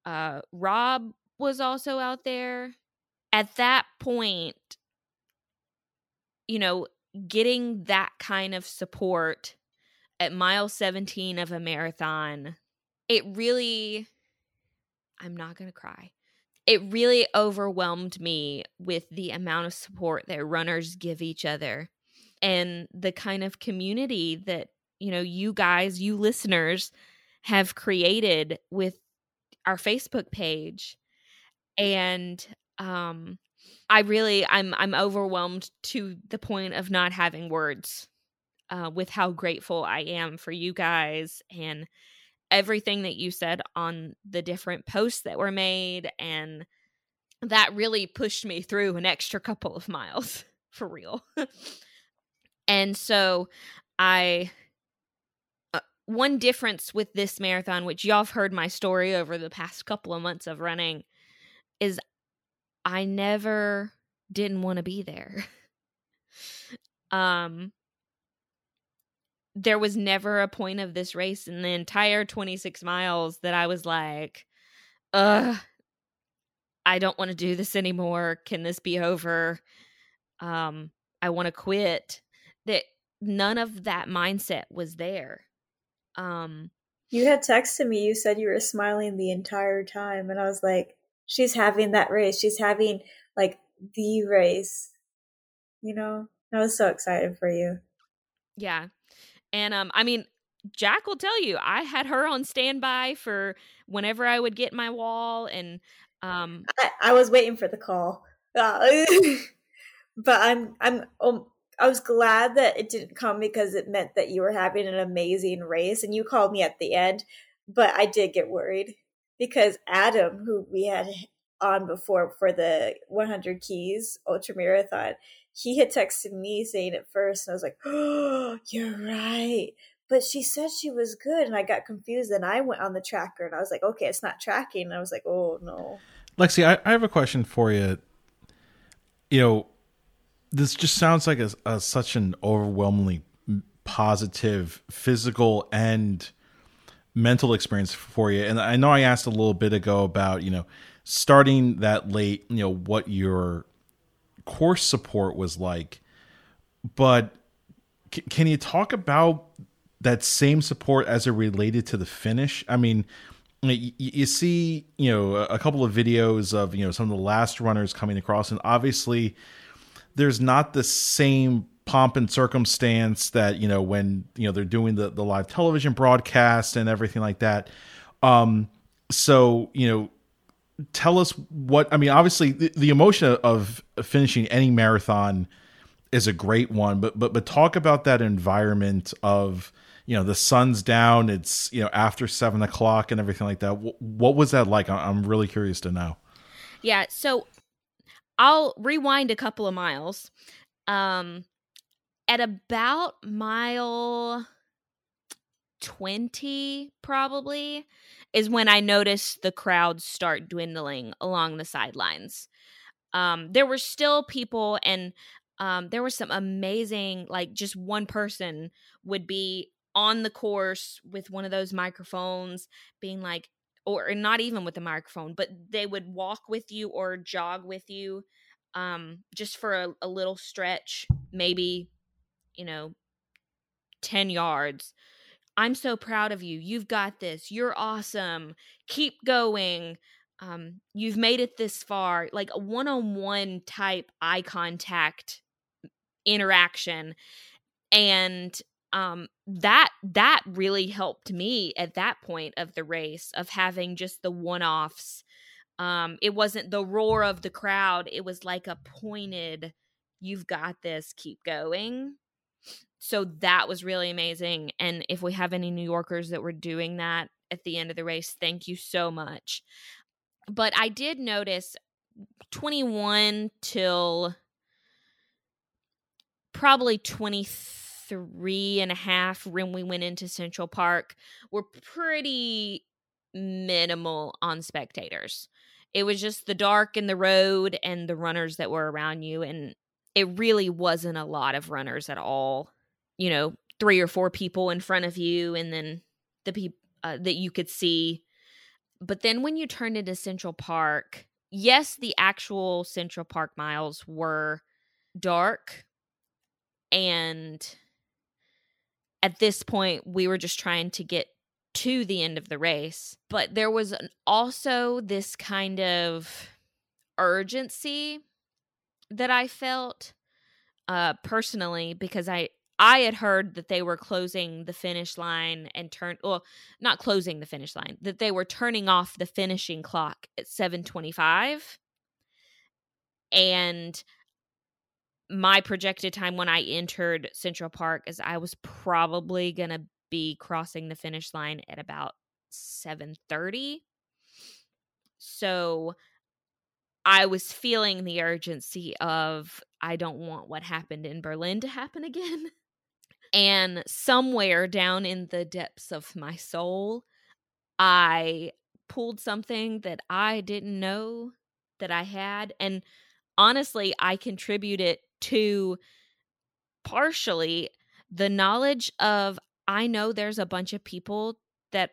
uh, Rob was also out there. At that point, you know, getting that kind of support at mile 17 of a marathon, it really I'm not going to cry. It really overwhelmed me with the amount of support that runners give each other and the kind of community that, you know, you guys, you listeners have created with our Facebook page. And um I really I'm I'm overwhelmed to the point of not having words uh, with how grateful I am for you guys and everything that you said on the different posts that were made and that really pushed me through an extra couple of miles for real. And so i uh, one difference with this marathon which y'all have heard my story over the past couple of months of running is i never didn't want to be there um there was never a point of this race in the entire 26 miles that I was like, ugh, I don't want to do this anymore. Can this be over? Um, I want to quit. That none of that mindset was there. Um, you had texted me. You said you were smiling the entire time, and I was like, "She's having that race. She's having like the race." You know, I was so excited for you. Yeah, and um, I mean, Jack will tell you, I had her on standby for whenever I would get my wall, and um, I, I was waiting for the call, uh, but I'm I'm um, I was glad that it didn't come because it meant that you were having an amazing race, and you called me at the end. But I did get worried because Adam, who we had on before for the 100 Keys Ultra Marathon, he had texted me saying it first, and I was like, "Oh, you're right." But she said she was good, and I got confused. And I went on the tracker, and I was like, "Okay, it's not tracking." And I was like, "Oh no." Lexi, I, I have a question for you. You know, this just sounds like a, a, such an overwhelmingly positive physical and mental experience for you. And I know I asked a little bit ago about you know starting that late, you know what your course support was like, but c- can you talk about that same support as it related to the finish? I mean, you, you see, you know, a couple of videos of you know some of the last runners coming across, and obviously, there's not the same pomp and circumstance that you know when you know they're doing the the live television broadcast and everything like that. Um, so you know tell us what I mean. Obviously, the, the, emotion of finishing any marathon is a great one, but but but talk about that environment of you know the sun's down, it's you know after seven o'clock and everything like that. what was that like? I'm really curious to know. Yeah, so I'll rewind a couple of miles. Um, at about mile 20 probably is when I noticed the crowds start dwindling along the sidelines. Um, there were still people, and um, there was some amazing, like just one person would be on the course with one of those microphones, being like, or not even with the microphone, but they would walk with you or jog with you um, just for a, a little stretch, maybe, you know, 10 yards I'm so proud of you. You've got this. You're awesome. Keep going. Um, you've made it this far. Like a one on one type eye contact interaction. And um that that really helped me at that point of the race of having just the one-offs um it wasn't the roar of the crowd it was like a pointed you've got this keep going so that was really amazing. And if we have any New Yorkers that were doing that at the end of the race, thank you so much. But I did notice 21 till probably 23 and a half when we went into Central Park were pretty minimal on spectators. It was just the dark and the road and the runners that were around you. And it really wasn't a lot of runners at all you know three or four people in front of you and then the people uh, that you could see. But then when you turned into central park yes the actual central park miles were dark and at this point we were just trying to get to the end of the race. But there was an, also this kind of urgency that i felt uh personally because i I had heard that they were closing the finish line and turn well, not closing the finish line, that they were turning off the finishing clock at 725. And my projected time when I entered Central Park is I was probably gonna be crossing the finish line at about 730. So I was feeling the urgency of I don't want what happened in Berlin to happen again. And somewhere down in the depths of my soul, I pulled something that I didn't know that I had. And honestly, I contribute it to partially the knowledge of I know there's a bunch of people that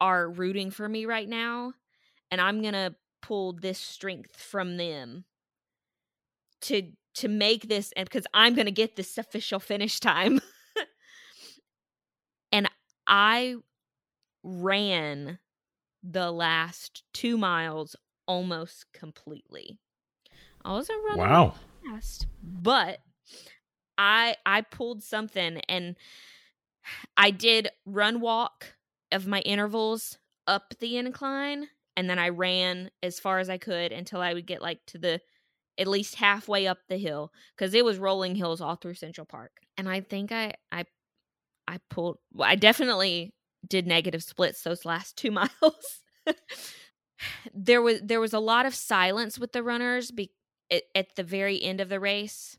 are rooting for me right now. And I'm going to pull this strength from them to to make this and because I'm going to get this official finish time. and I ran the last two miles almost completely. I wasn't running wow. fast, but I I pulled something and I did run walk of my intervals up the incline and then I ran as far as I could until I would get like to the at least halfway up the hill because it was rolling hills all through Central Park. And I think I I I pulled well, I definitely did negative splits those last two miles. there was there was a lot of silence with the runners be, at, at the very end of the race.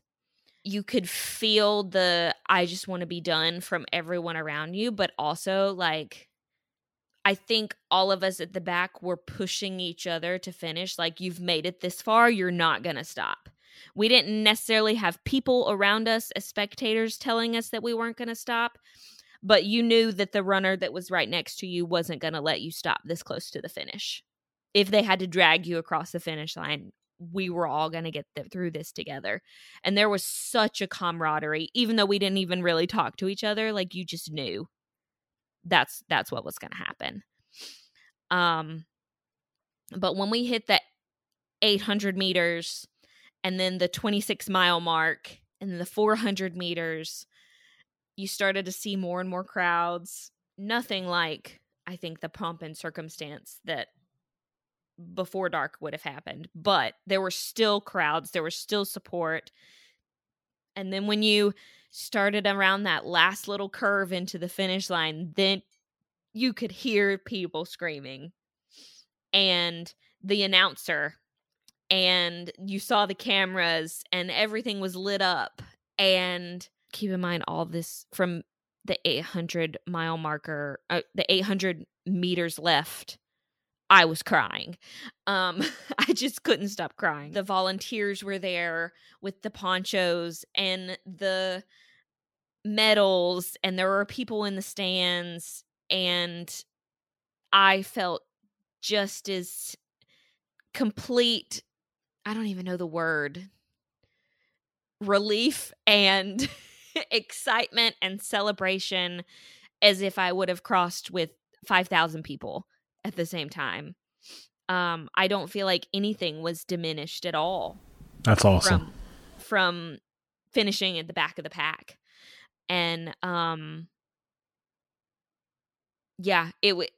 You could feel the I just want to be done from everyone around you, but also like I think all of us at the back were pushing each other to finish. Like, you've made it this far, you're not going to stop. We didn't necessarily have people around us as spectators telling us that we weren't going to stop, but you knew that the runner that was right next to you wasn't going to let you stop this close to the finish. If they had to drag you across the finish line, we were all going to get th- through this together. And there was such a camaraderie, even though we didn't even really talk to each other. Like, you just knew that's that's what was going to happen. Um but when we hit the 800 meters and then the 26 mile mark and then the 400 meters you started to see more and more crowds. Nothing like i think the pomp and circumstance that before dark would have happened but there were still crowds there was still support. And then when you started around that last little curve into the finish line, then you could hear people screaming and the announcer and you saw the cameras and everything was lit up. And keep in mind all this from the 800 mile marker uh, the 800 meters left i was crying. Um i just couldn't stop crying. The volunteers were there with the ponchos and the medals and there were people in the stands and I felt just as complete I don't even know the word relief and excitement and celebration as if I would have crossed with 5,000 people at the same time. Um, I don't feel like anything was diminished at all. That's awesome. From, from finishing at the back of the pack and um yeah it w-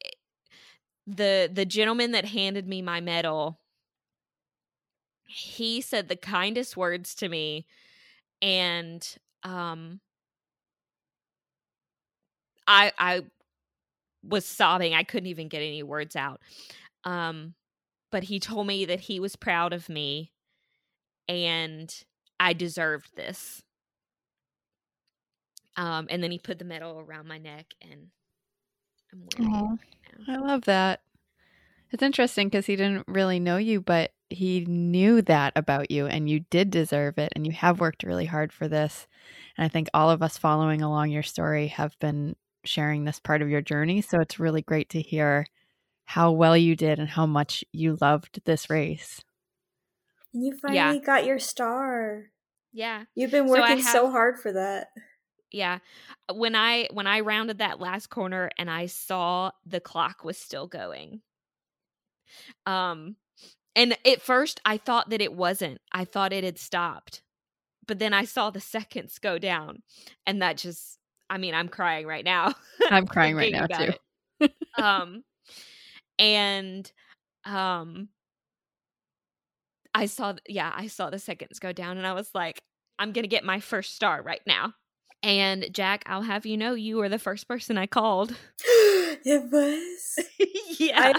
the the gentleman that handed me my medal he said the kindest words to me and um i i was sobbing i couldn't even get any words out um but he told me that he was proud of me and i deserved this um, and then he put the medal around my neck, and I'm wearing Aww, it right I love that. It's interesting because he didn't really know you, but he knew that about you, and you did deserve it, and you have worked really hard for this. And I think all of us following along your story have been sharing this part of your journey. So it's really great to hear how well you did and how much you loved this race. And you finally yeah. got your star. Yeah. You've been working so, have, so hard for that yeah when i when i rounded that last corner and i saw the clock was still going um and at first i thought that it wasn't i thought it had stopped but then i saw the seconds go down and that just i mean i'm crying right now i'm crying right now too um and um i saw yeah i saw the seconds go down and i was like i'm gonna get my first star right now and Jack, I'll have you know you were the first person I called. it was. yeah.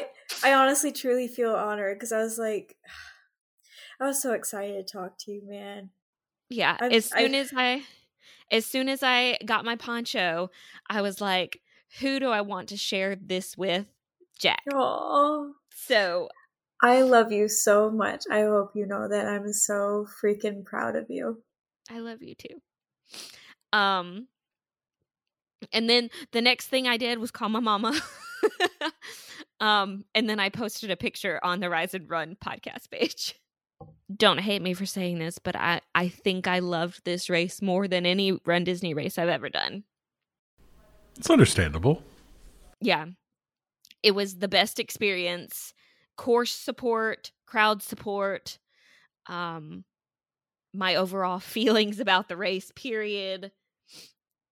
I, I honestly truly feel honored because I was like I was so excited to talk to you, man. Yeah. I've, as soon I've, as I as soon as I got my poncho, I was like, who do I want to share this with? Jack. Oh. So I love you so much. I hope you know that I'm so freaking proud of you. I love you too. Um, and then the next thing I did was call my mama. Um, and then I posted a picture on the Rise and Run podcast page. Don't hate me for saying this, but I, I think I loved this race more than any Run Disney race I've ever done. It's understandable. Yeah. It was the best experience. Course support, crowd support, um, my overall feelings about the race, period.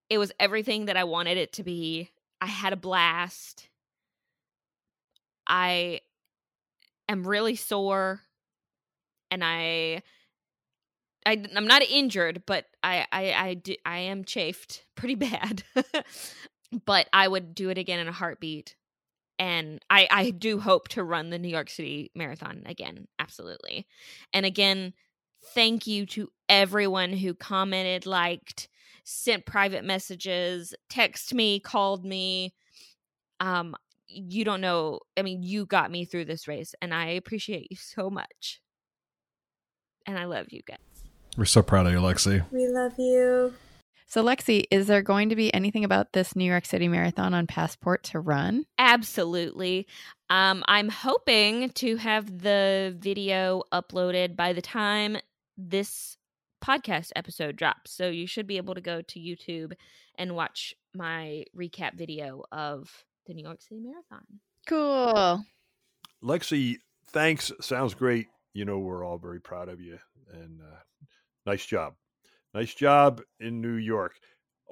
It was everything that I wanted it to be. I had a blast. I am really sore and I I I'm not injured, but I I I, do, I am chafed pretty bad. but I would do it again in a heartbeat. And I I do hope to run the New York City Marathon again, absolutely. And again, thank you to everyone who commented, liked, sent private messages, text me, called me. Um you don't know, I mean, you got me through this race and I appreciate you so much. And I love you guys. We're so proud of you, Lexi. We love you. So, Lexi, is there going to be anything about this New York City Marathon on Passport to run? Absolutely. Um, I'm hoping to have the video uploaded by the time this podcast episode drops. So, you should be able to go to YouTube and watch my recap video of the New York City Marathon. Cool. Lexi, thanks. Sounds great. You know, we're all very proud of you and uh, nice job. Nice job in New York.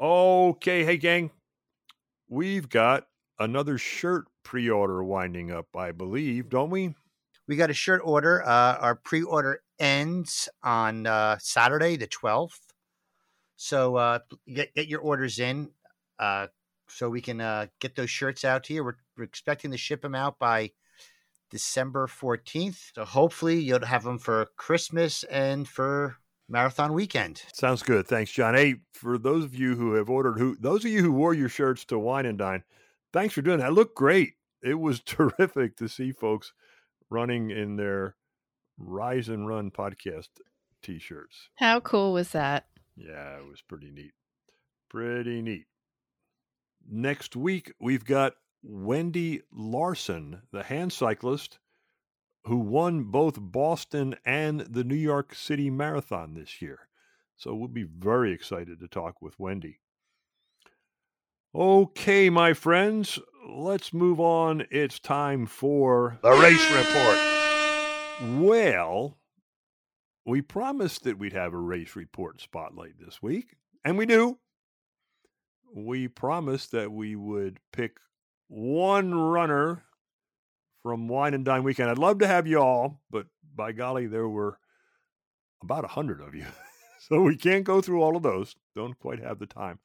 Okay, hey, gang, we've got another shirt pre order winding up, I believe, don't we? We got a shirt order. Uh, our pre order ends on uh, Saturday, the 12th. So uh, get, get your orders in uh, so we can uh, get those shirts out to you. We're, we're expecting to ship them out by December 14th. So hopefully you'll have them for Christmas and for marathon weekend. Sounds good. Thanks, John. Hey, for those of you who have ordered, who those of you who wore your shirts to Wine and Dine, thanks for doing that. Look great. It was terrific to see folks running in their Rise and Run podcast t-shirts. How cool was that? Yeah, it was pretty neat. Pretty neat. Next week, we've got Wendy Larson, the hand cyclist who won both Boston and the New York City Marathon this year. So we'll be very excited to talk with Wendy. Okay, my friends, let's move on. It's time for the race report. Well, we promised that we'd have a race report spotlight this week, and we do. We promised that we would pick one runner from Wine and Dine Weekend. I'd love to have you all, but by golly, there were about a hundred of you. so we can't go through all of those. Don't quite have the time.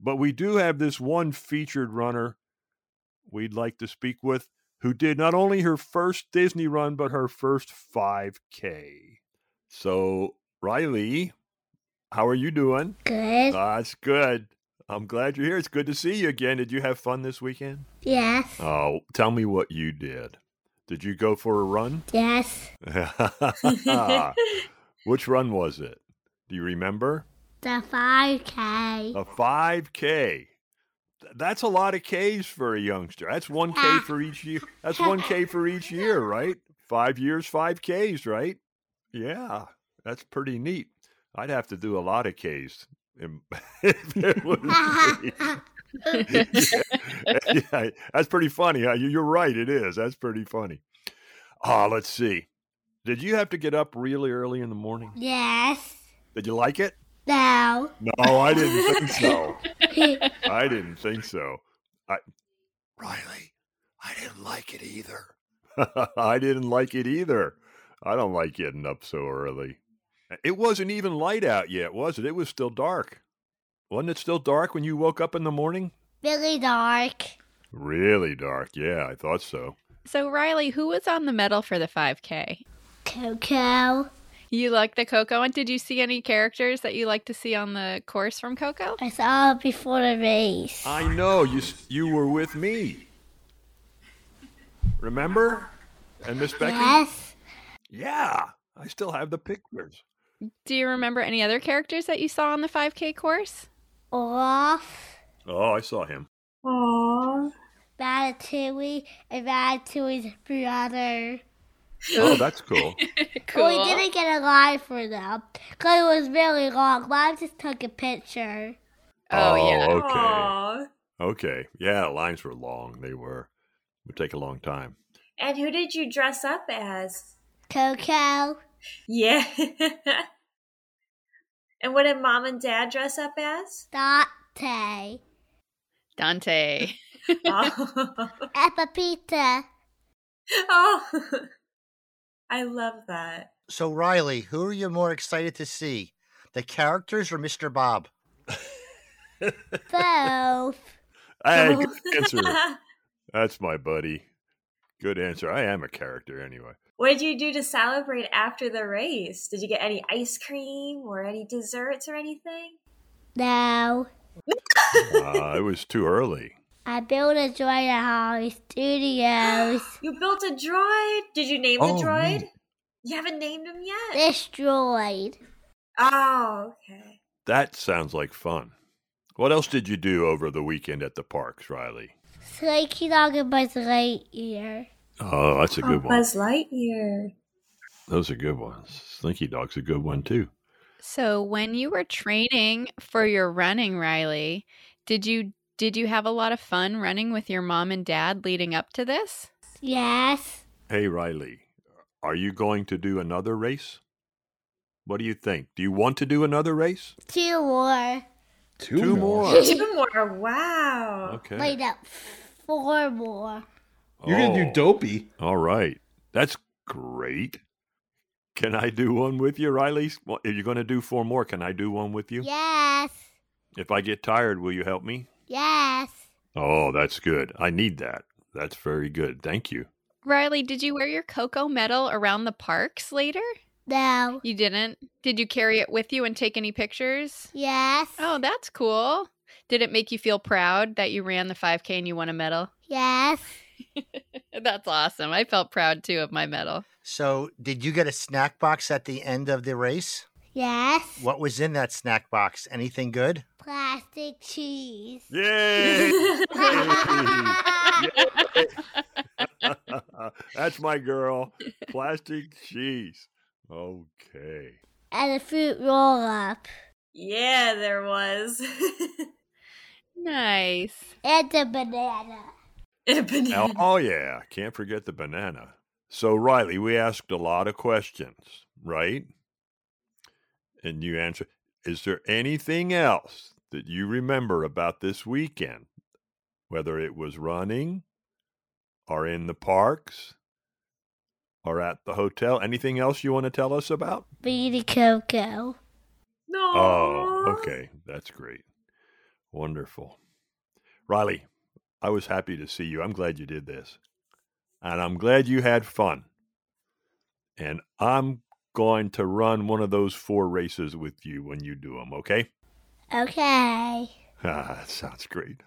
But we do have this one featured runner we'd like to speak with who did not only her first Disney run, but her first 5K. So, Riley, how are you doing? Good. That's good. I'm glad you're here. It's good to see you again. Did you have fun this weekend? Yes. Oh, tell me what you did. Did you go for a run? Yes. Which run was it? Do you remember? The 5K. A 5K. That's a lot of Ks for a youngster. That's 1K for each year. That's 1K for each year, right? Five years, 5Ks, right? Yeah, that's pretty neat. I'd have to do a lot of Ks if it was yeah, yeah, that's pretty funny. You're right. It is. That's pretty funny. Ah, oh, let's see. Did you have to get up really early in the morning? Yes. Did you like it? No. No, I didn't think so. I didn't think so. I, Riley, I didn't like it either. I didn't like it either. I don't like getting up so early. It wasn't even light out yet, was it? It was still dark. Wasn't it still dark when you woke up in the morning? Really dark. Really dark. Yeah, I thought so. So, Riley, who was on the medal for the 5K? Coco. You like the Coco one? Did you see any characters that you like to see on the course from Coco? I saw it before the race. I know. You you were with me. Remember? And Miss Becky? Yes. Yeah. I still have the pictures. Do you remember any other characters that you saw on the 5K course? Olaf. Oh, I saw him. Aww. Ratatouille, and Ratatouille's brother. Oh, that's cool. But we didn't get a line for them because it was really long. Mom just took a picture. Oh, yeah. Oh, okay. Aw. Okay. Yeah, lines were long. They were. It would take a long time. And who did you dress up as? Coco. Yeah. and what did mom and dad dress up as? Dante. Dante. Oh, Appa Pizza. oh. I love that. So, Riley, who are you more excited to see? The characters or Mr. Bob? Both. Hey, good answer. That's my buddy. Good answer. I am a character anyway. What did you do to celebrate after the race? Did you get any ice cream or any desserts or anything? No. Uh, it was too early. I built a droid at Holly Studios. You built a droid. Did you name Oh, the droid? neat. You haven't named him yet. This droid. Oh, okay. That sounds like fun. What else did you do over the weekend at the parks, Riley? Slinky Dog and Buzz Lightyear. Oh, that's a Oh, good one. Buzz Lightyear. Those are good ones. Slinky Dog's a good one too. So when you were training for your running, Riley, did you did you have a lot of fun running with your mom and dad leading up to this? Yes. Hey, Riley, are you going to do another race? What do you think? Do you want to do another race? Two more. Two, Two more. more. Two more. Wow. Okay. Wait up. Four more. You're gonna Oh, do dopey. All right. That's great. Can I do one with you, Riley? Well, If you're going to do four more, can I do one with you? Yes. If I get tired, will you help me? Yes. Oh, that's good. I need that. That's very good. Thank you. Riley, did you wear your Coco medal around the parks later? No. You didn't? Did you carry it with you and take any pictures? Yes. Oh, that's cool. Did it make you feel proud that you ran the 5K and you won a medal? Yes. That's awesome. I felt proud too of my medal. So, did you get a snack box at the end of the race? Yes. What was in that snack box? Anything good? Plastic cheese. Yay! That's my girl. Plastic cheese. Okay. and a fruit roll up. Yeah, there was. Nice. And a banana. and Oh, banana. oh, yeah. Can't forget the banana. So, Riley, we asked a lot of questions, right? And you answer. Is there anything else that you remember about this weekend? Whether it was running or in the parks or at the hotel? Anything else you want to tell us about? Beanie Coco. No. Oh, okay. That's great. Wonderful. Riley, I was happy to see you. I'm glad you did this. And I'm glad you had fun. And I'm going to run one of those four races with you when you do them, okay? Okay. Ah, that sounds great.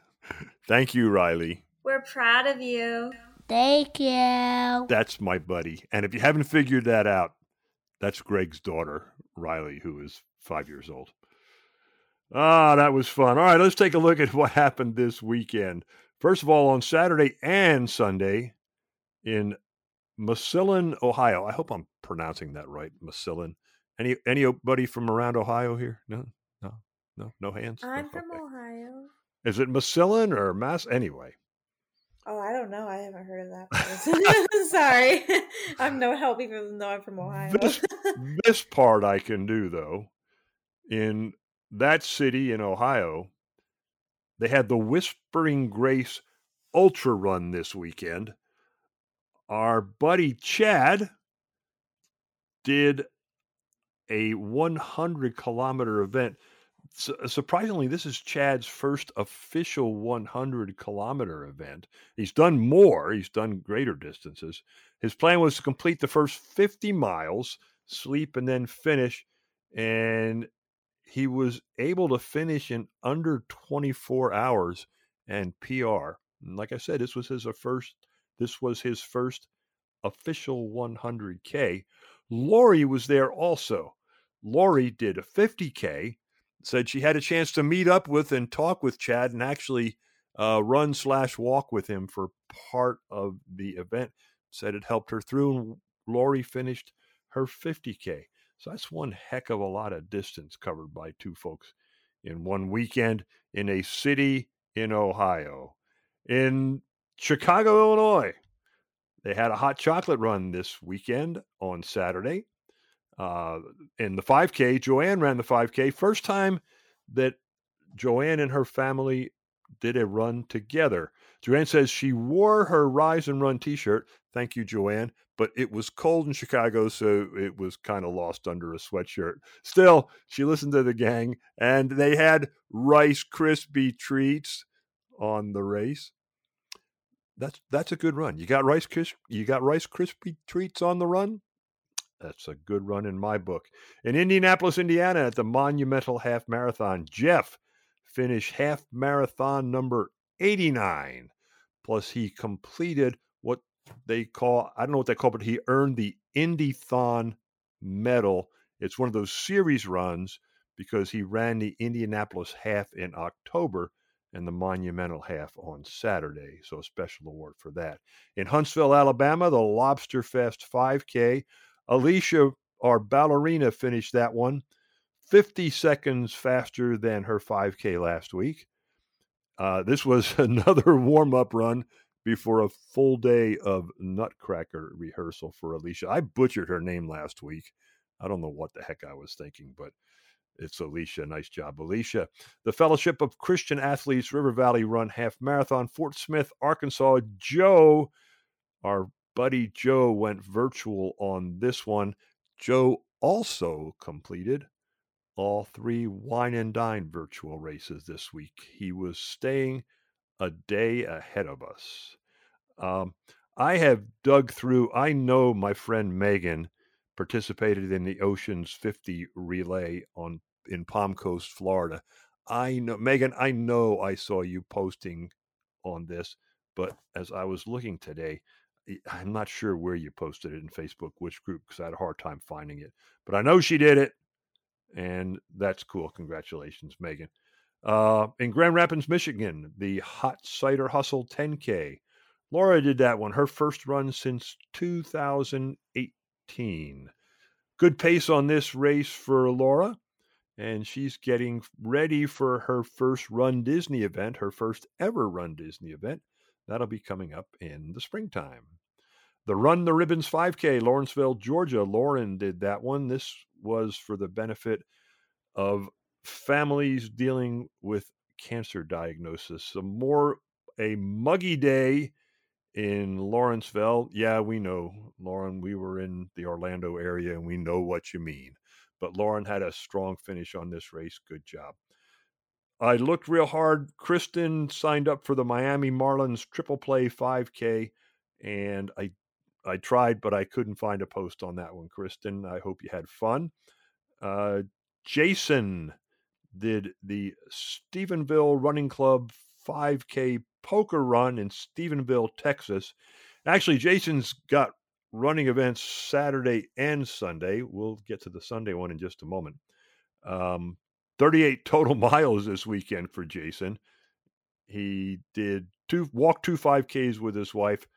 Thank you, Riley. We're proud of you. Thank you. That's my buddy. And if you haven't figured that out, that's Greg's daughter, Riley, who is five years old. Ah, that was fun. All right, let's take a look at what happened this weekend. First of all, on Saturday and Sunday in Massillon, Ohio. I hope I'm pronouncing that right. Massillon. Any anybody from around Ohio here? No, no, no, no hands. I'm No? from Okay. Ohio. Is it Massillon or Mass? Anyway, Oh, I don't know. I haven't heard of that place. Sorry. I'm no help even though I'm from Ohio. This, this part I can do though. In that city in Ohio, they had the Whispering Grace Ultra Run this weekend. Our buddy Chad did a 100 kilometer event. Su- surprisingly, this is Chad's first official 100 kilometer event. He's done more, he's done greater distances. His plan was to complete the first 50 miles, sleep, and then finish. And he was able to finish in under 24 hours and PR. And like I said, this was his uh, first. This was his first official 100k. Lori was there also. Lori did a 50k. Said she had a chance to meet up with and talk with Chad and actually uh, run slash walk with him for part of the event. Said it helped her through, and Lori finished her 50K. So that's one heck of a lot of distance covered by two folks in one weekend in a city in Ohio. In Chicago, Illinois, they had a hot chocolate run this weekend on Saturday. Uh, in the 5K, Joanne ran the 5K. First time that Joanne and her family did a run together. Joanne says she wore her Rise and Run t shirt. Thank you, Joanne. But it was cold in Chicago, so it was kind of lost under a sweatshirt. Still, she listened to the gang, and they had Rice Krispie treats on the race. That's that's a good run. You got Rice Krispie, you got Rice Krispie treats on the run. That's a good run in my book. In Indianapolis, Indiana, at the Monumental Half Marathon, Jeff finished half marathon number 89. Plus, he completed they call, I don't know what they call, but he earned the Indython medal. It's one of those series runs because he ran the Indianapolis half in October and the Monumental half on Saturday. So, a special award for that. In Huntsville, Alabama, the Lobster Fest 5K, Alicia, our ballerina, finished that one 50 seconds faster than her 5K last week. Uh, this was another warm up run before a full day of Nutcracker rehearsal for Alicia. I butchered her name last week. I don't know what the heck I was thinking, but it's Alicia. Nice job, Alicia. The Fellowship of Christian Athletes River Valley Run Half Marathon, Fort Smith, Arkansas. Joe, our buddy Joe, went virtual on this one. Joe also completed all three wine and dine virtual races this week. He was staying a day ahead of us. Um, I have dug through, I know my friend Megan participated in the Oceans 50 relay on in Palm Coast, Florida. I know Megan, I know I saw you posting on this, but as I was looking today, I'm not sure where you posted it in Facebook, which group, because I had a hard time finding it. But I know she did it and that's cool. Congratulations, Megan. Uh, in Grand Rapids, Michigan, the Hot Cider Hustle 10K. Laura did that one, her first run since 2018. Good pace on this race for Laura, and she's getting ready for her first Run Disney event, her first ever Run Disney event. That'll be coming up in the springtime. The Run the Ribbons 5K, Lawrenceville, Georgia. Lauren did that one. This was for the benefit of families dealing with cancer diagnosis. So more a muggy day in Lawrenceville. Yeah, we know, Lauren, we were in the Orlando area and we know what you mean. But Lauren had a strong finish on this race. Good job. I looked real hard. Kristen signed up for the Miami Marlins Triple Play 5K, and I I tried, but I couldn't find a post on that one, Kristen. I hope you had fun. Uh, Jason did the Stephenville Running Club 5K poker run in Stephenville, Texas. Actually, Jason's got running events Saturday and Sunday. We'll get to the Sunday one in just a moment. Um, 38 total miles this weekend for Jason. He did two walk two 5Ks with his wife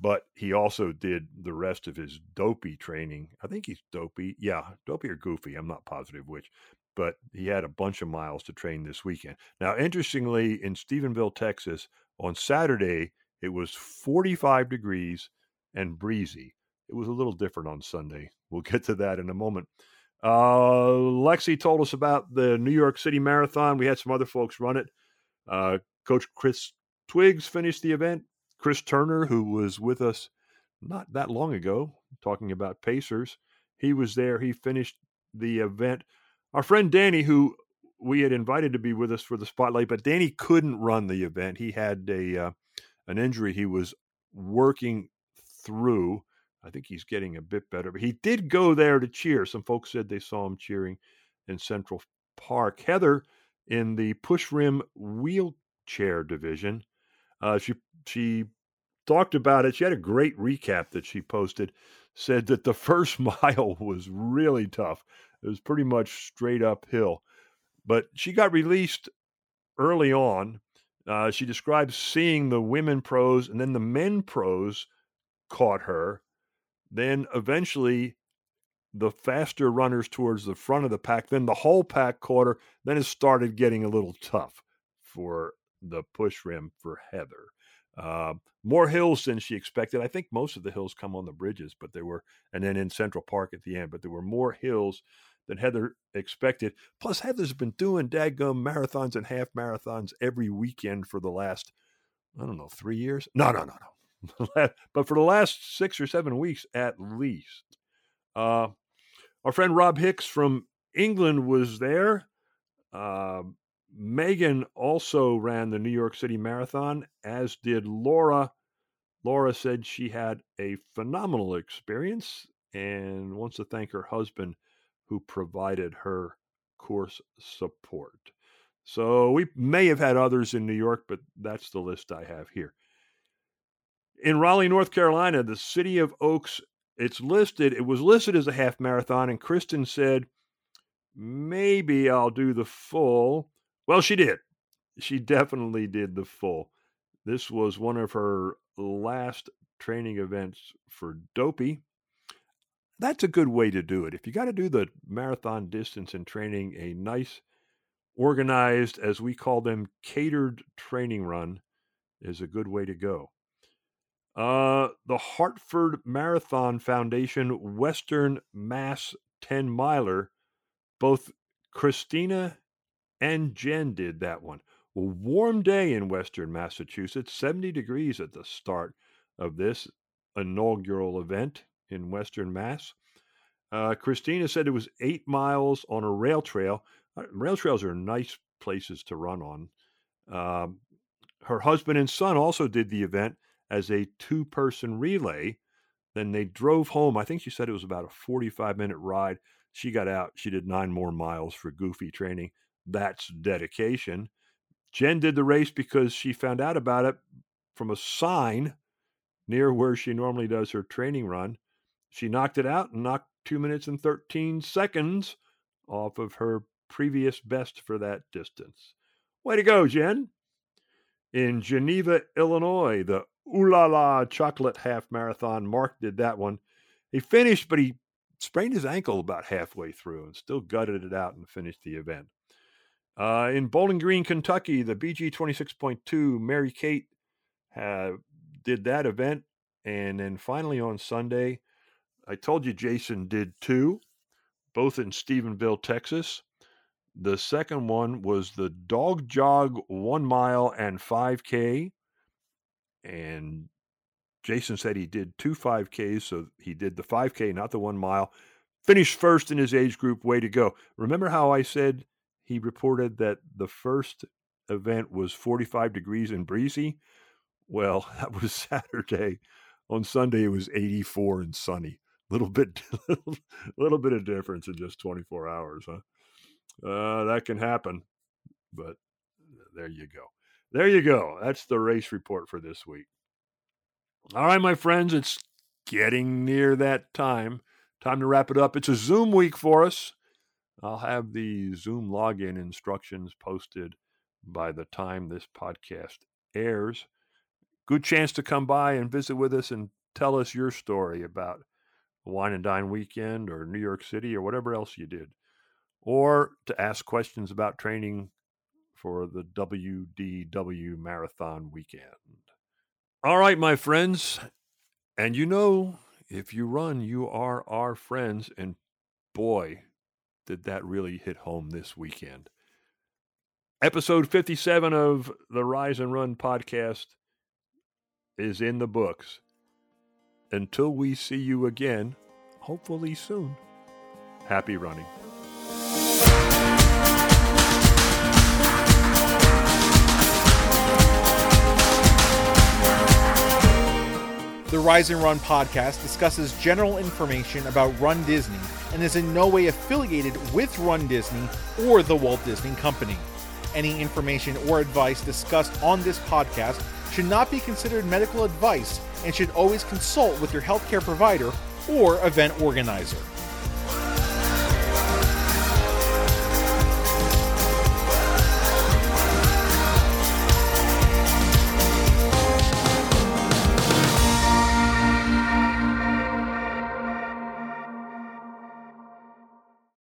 but he also did the rest of his dopey training. I think he's dopey. Yeah, dopey or goofy. I'm not positive which, but he had a bunch of miles to train this weekend. Now, interestingly, in Stephenville, Texas, on Saturday, it was 45 degrees and breezy. It was a little different on Sunday. We'll get to that in a moment. Uh, Lexi told us about the New York City Marathon. We had some other folks run it. Uh, Coach Chris Twiggs finished the event. Chris Turner, who was with us not that long ago, talking about Pacers, he was there. He finished the event. Our friend Danny, who we had invited to be with us for the spotlight, but Danny couldn't run the event. He had a uh, an injury he was working through. I think he's getting a bit better, but he did go there to cheer. Some folks said they saw him cheering in Central Park. Heather in the push rim wheelchair division. Uh, she she talked about it. She had a great recap that she posted. Said that the first mile was really tough. It was pretty much straight uphill, but she got released early on. Uh, she describes seeing the women pros and then the men pros caught her. Then eventually the faster runners towards the front of the pack. Then the whole pack caught her. Then it started getting a little tough for the push rim for Heather. Uh, more hills than she expected. I think most of the hills come on the bridges, but there were, and then in Central Park at the end, but there were more hills than Heather expected. Plus, Heather's been doing daggum marathons and half marathons every weekend for the last, I don't know, three years? No, no, no, no. but for the last six or seven weeks at least. Uh, our friend Rob Hicks from England was there. Uh, Megan also ran the New York City Marathon, as did Laura. Laura said she had a phenomenal experience and wants to thank her husband who provided her course support. So we may have had others in New York, but that's the list I have here. In Raleigh, North Carolina, the city of Oaks, it's listed, it was listed as a half marathon, and Kristen said, maybe I'll do the full. Well, she did. She definitely did the full. This was one of her last training events for Dopey that's a good way to do it. If you got to do the marathon distance and training, a nice, organized, as we call them, catered training run is a good way to go. Uh, the Hartford Marathon Foundation Western Mass 10 miler, both Christina and Jen did that one. A warm day in Western Massachusetts, 70 degrees at the start of this inaugural event in Western Mass. Uh, Christina said it was eight miles on a rail trail. Uh, rail trails are nice places to run on. Um, her husband and son also did the event as a two person relay. Then they drove home. I think she said it was about a 45 minute ride. She got out. She did nine more miles for goofy training. That's dedication. Jen did the race because she found out about it from a sign near where she normally does her training run. She knocked it out and knocked two minutes and 13 seconds off of her previous best for that distance. Way to go, Jen. In Geneva, Illinois, the Ooh La La Chocolate Half Marathon, Mark did that one. He finished, but he sprained his ankle about halfway through and still gutted it out and finished the event. Uh, in Bowling Green, Kentucky, the BG 26.2, Mary Kate uh, did that event. And then finally on Sunday, I told you Jason did two, both in Stephenville, Texas. The second one was the dog jog one mile and 5K. And Jason said he did two 5Ks, so he did the 5K, not the one mile. Finished first in his age group. Way to go. Remember how I said he reported that the first event was 45 degrees and breezy? Well, that was Saturday. On Sunday, it was 84 and sunny little bit little bit of difference in just 24 hours huh? Uh, that can happen but there you go. There you go. That's the race report for this week. All right my friends it's getting near that time. Time to wrap it up. It's a zoom week for us. I'll have the zoom login instructions posted by the time this podcast airs. Good chance to come by and visit with us and tell us your story about wine and dine weekend or New York City or whatever else you did, or to ask questions about training for the WDW marathon weekend. All right, my friends. And you know, if you run, you are our friends. And boy, did that really hit home this weekend. Episode 57 of the Rise and Run podcast is in the books. Until we see you again, hopefully soon, happy running. The Rise and Run podcast discusses general information about Run Disney and is in no way affiliated with Run Disney or the Walt Disney Company. Any information or advice discussed on this podcast should not be considered medical advice and should always consult with your healthcare provider or event organizer.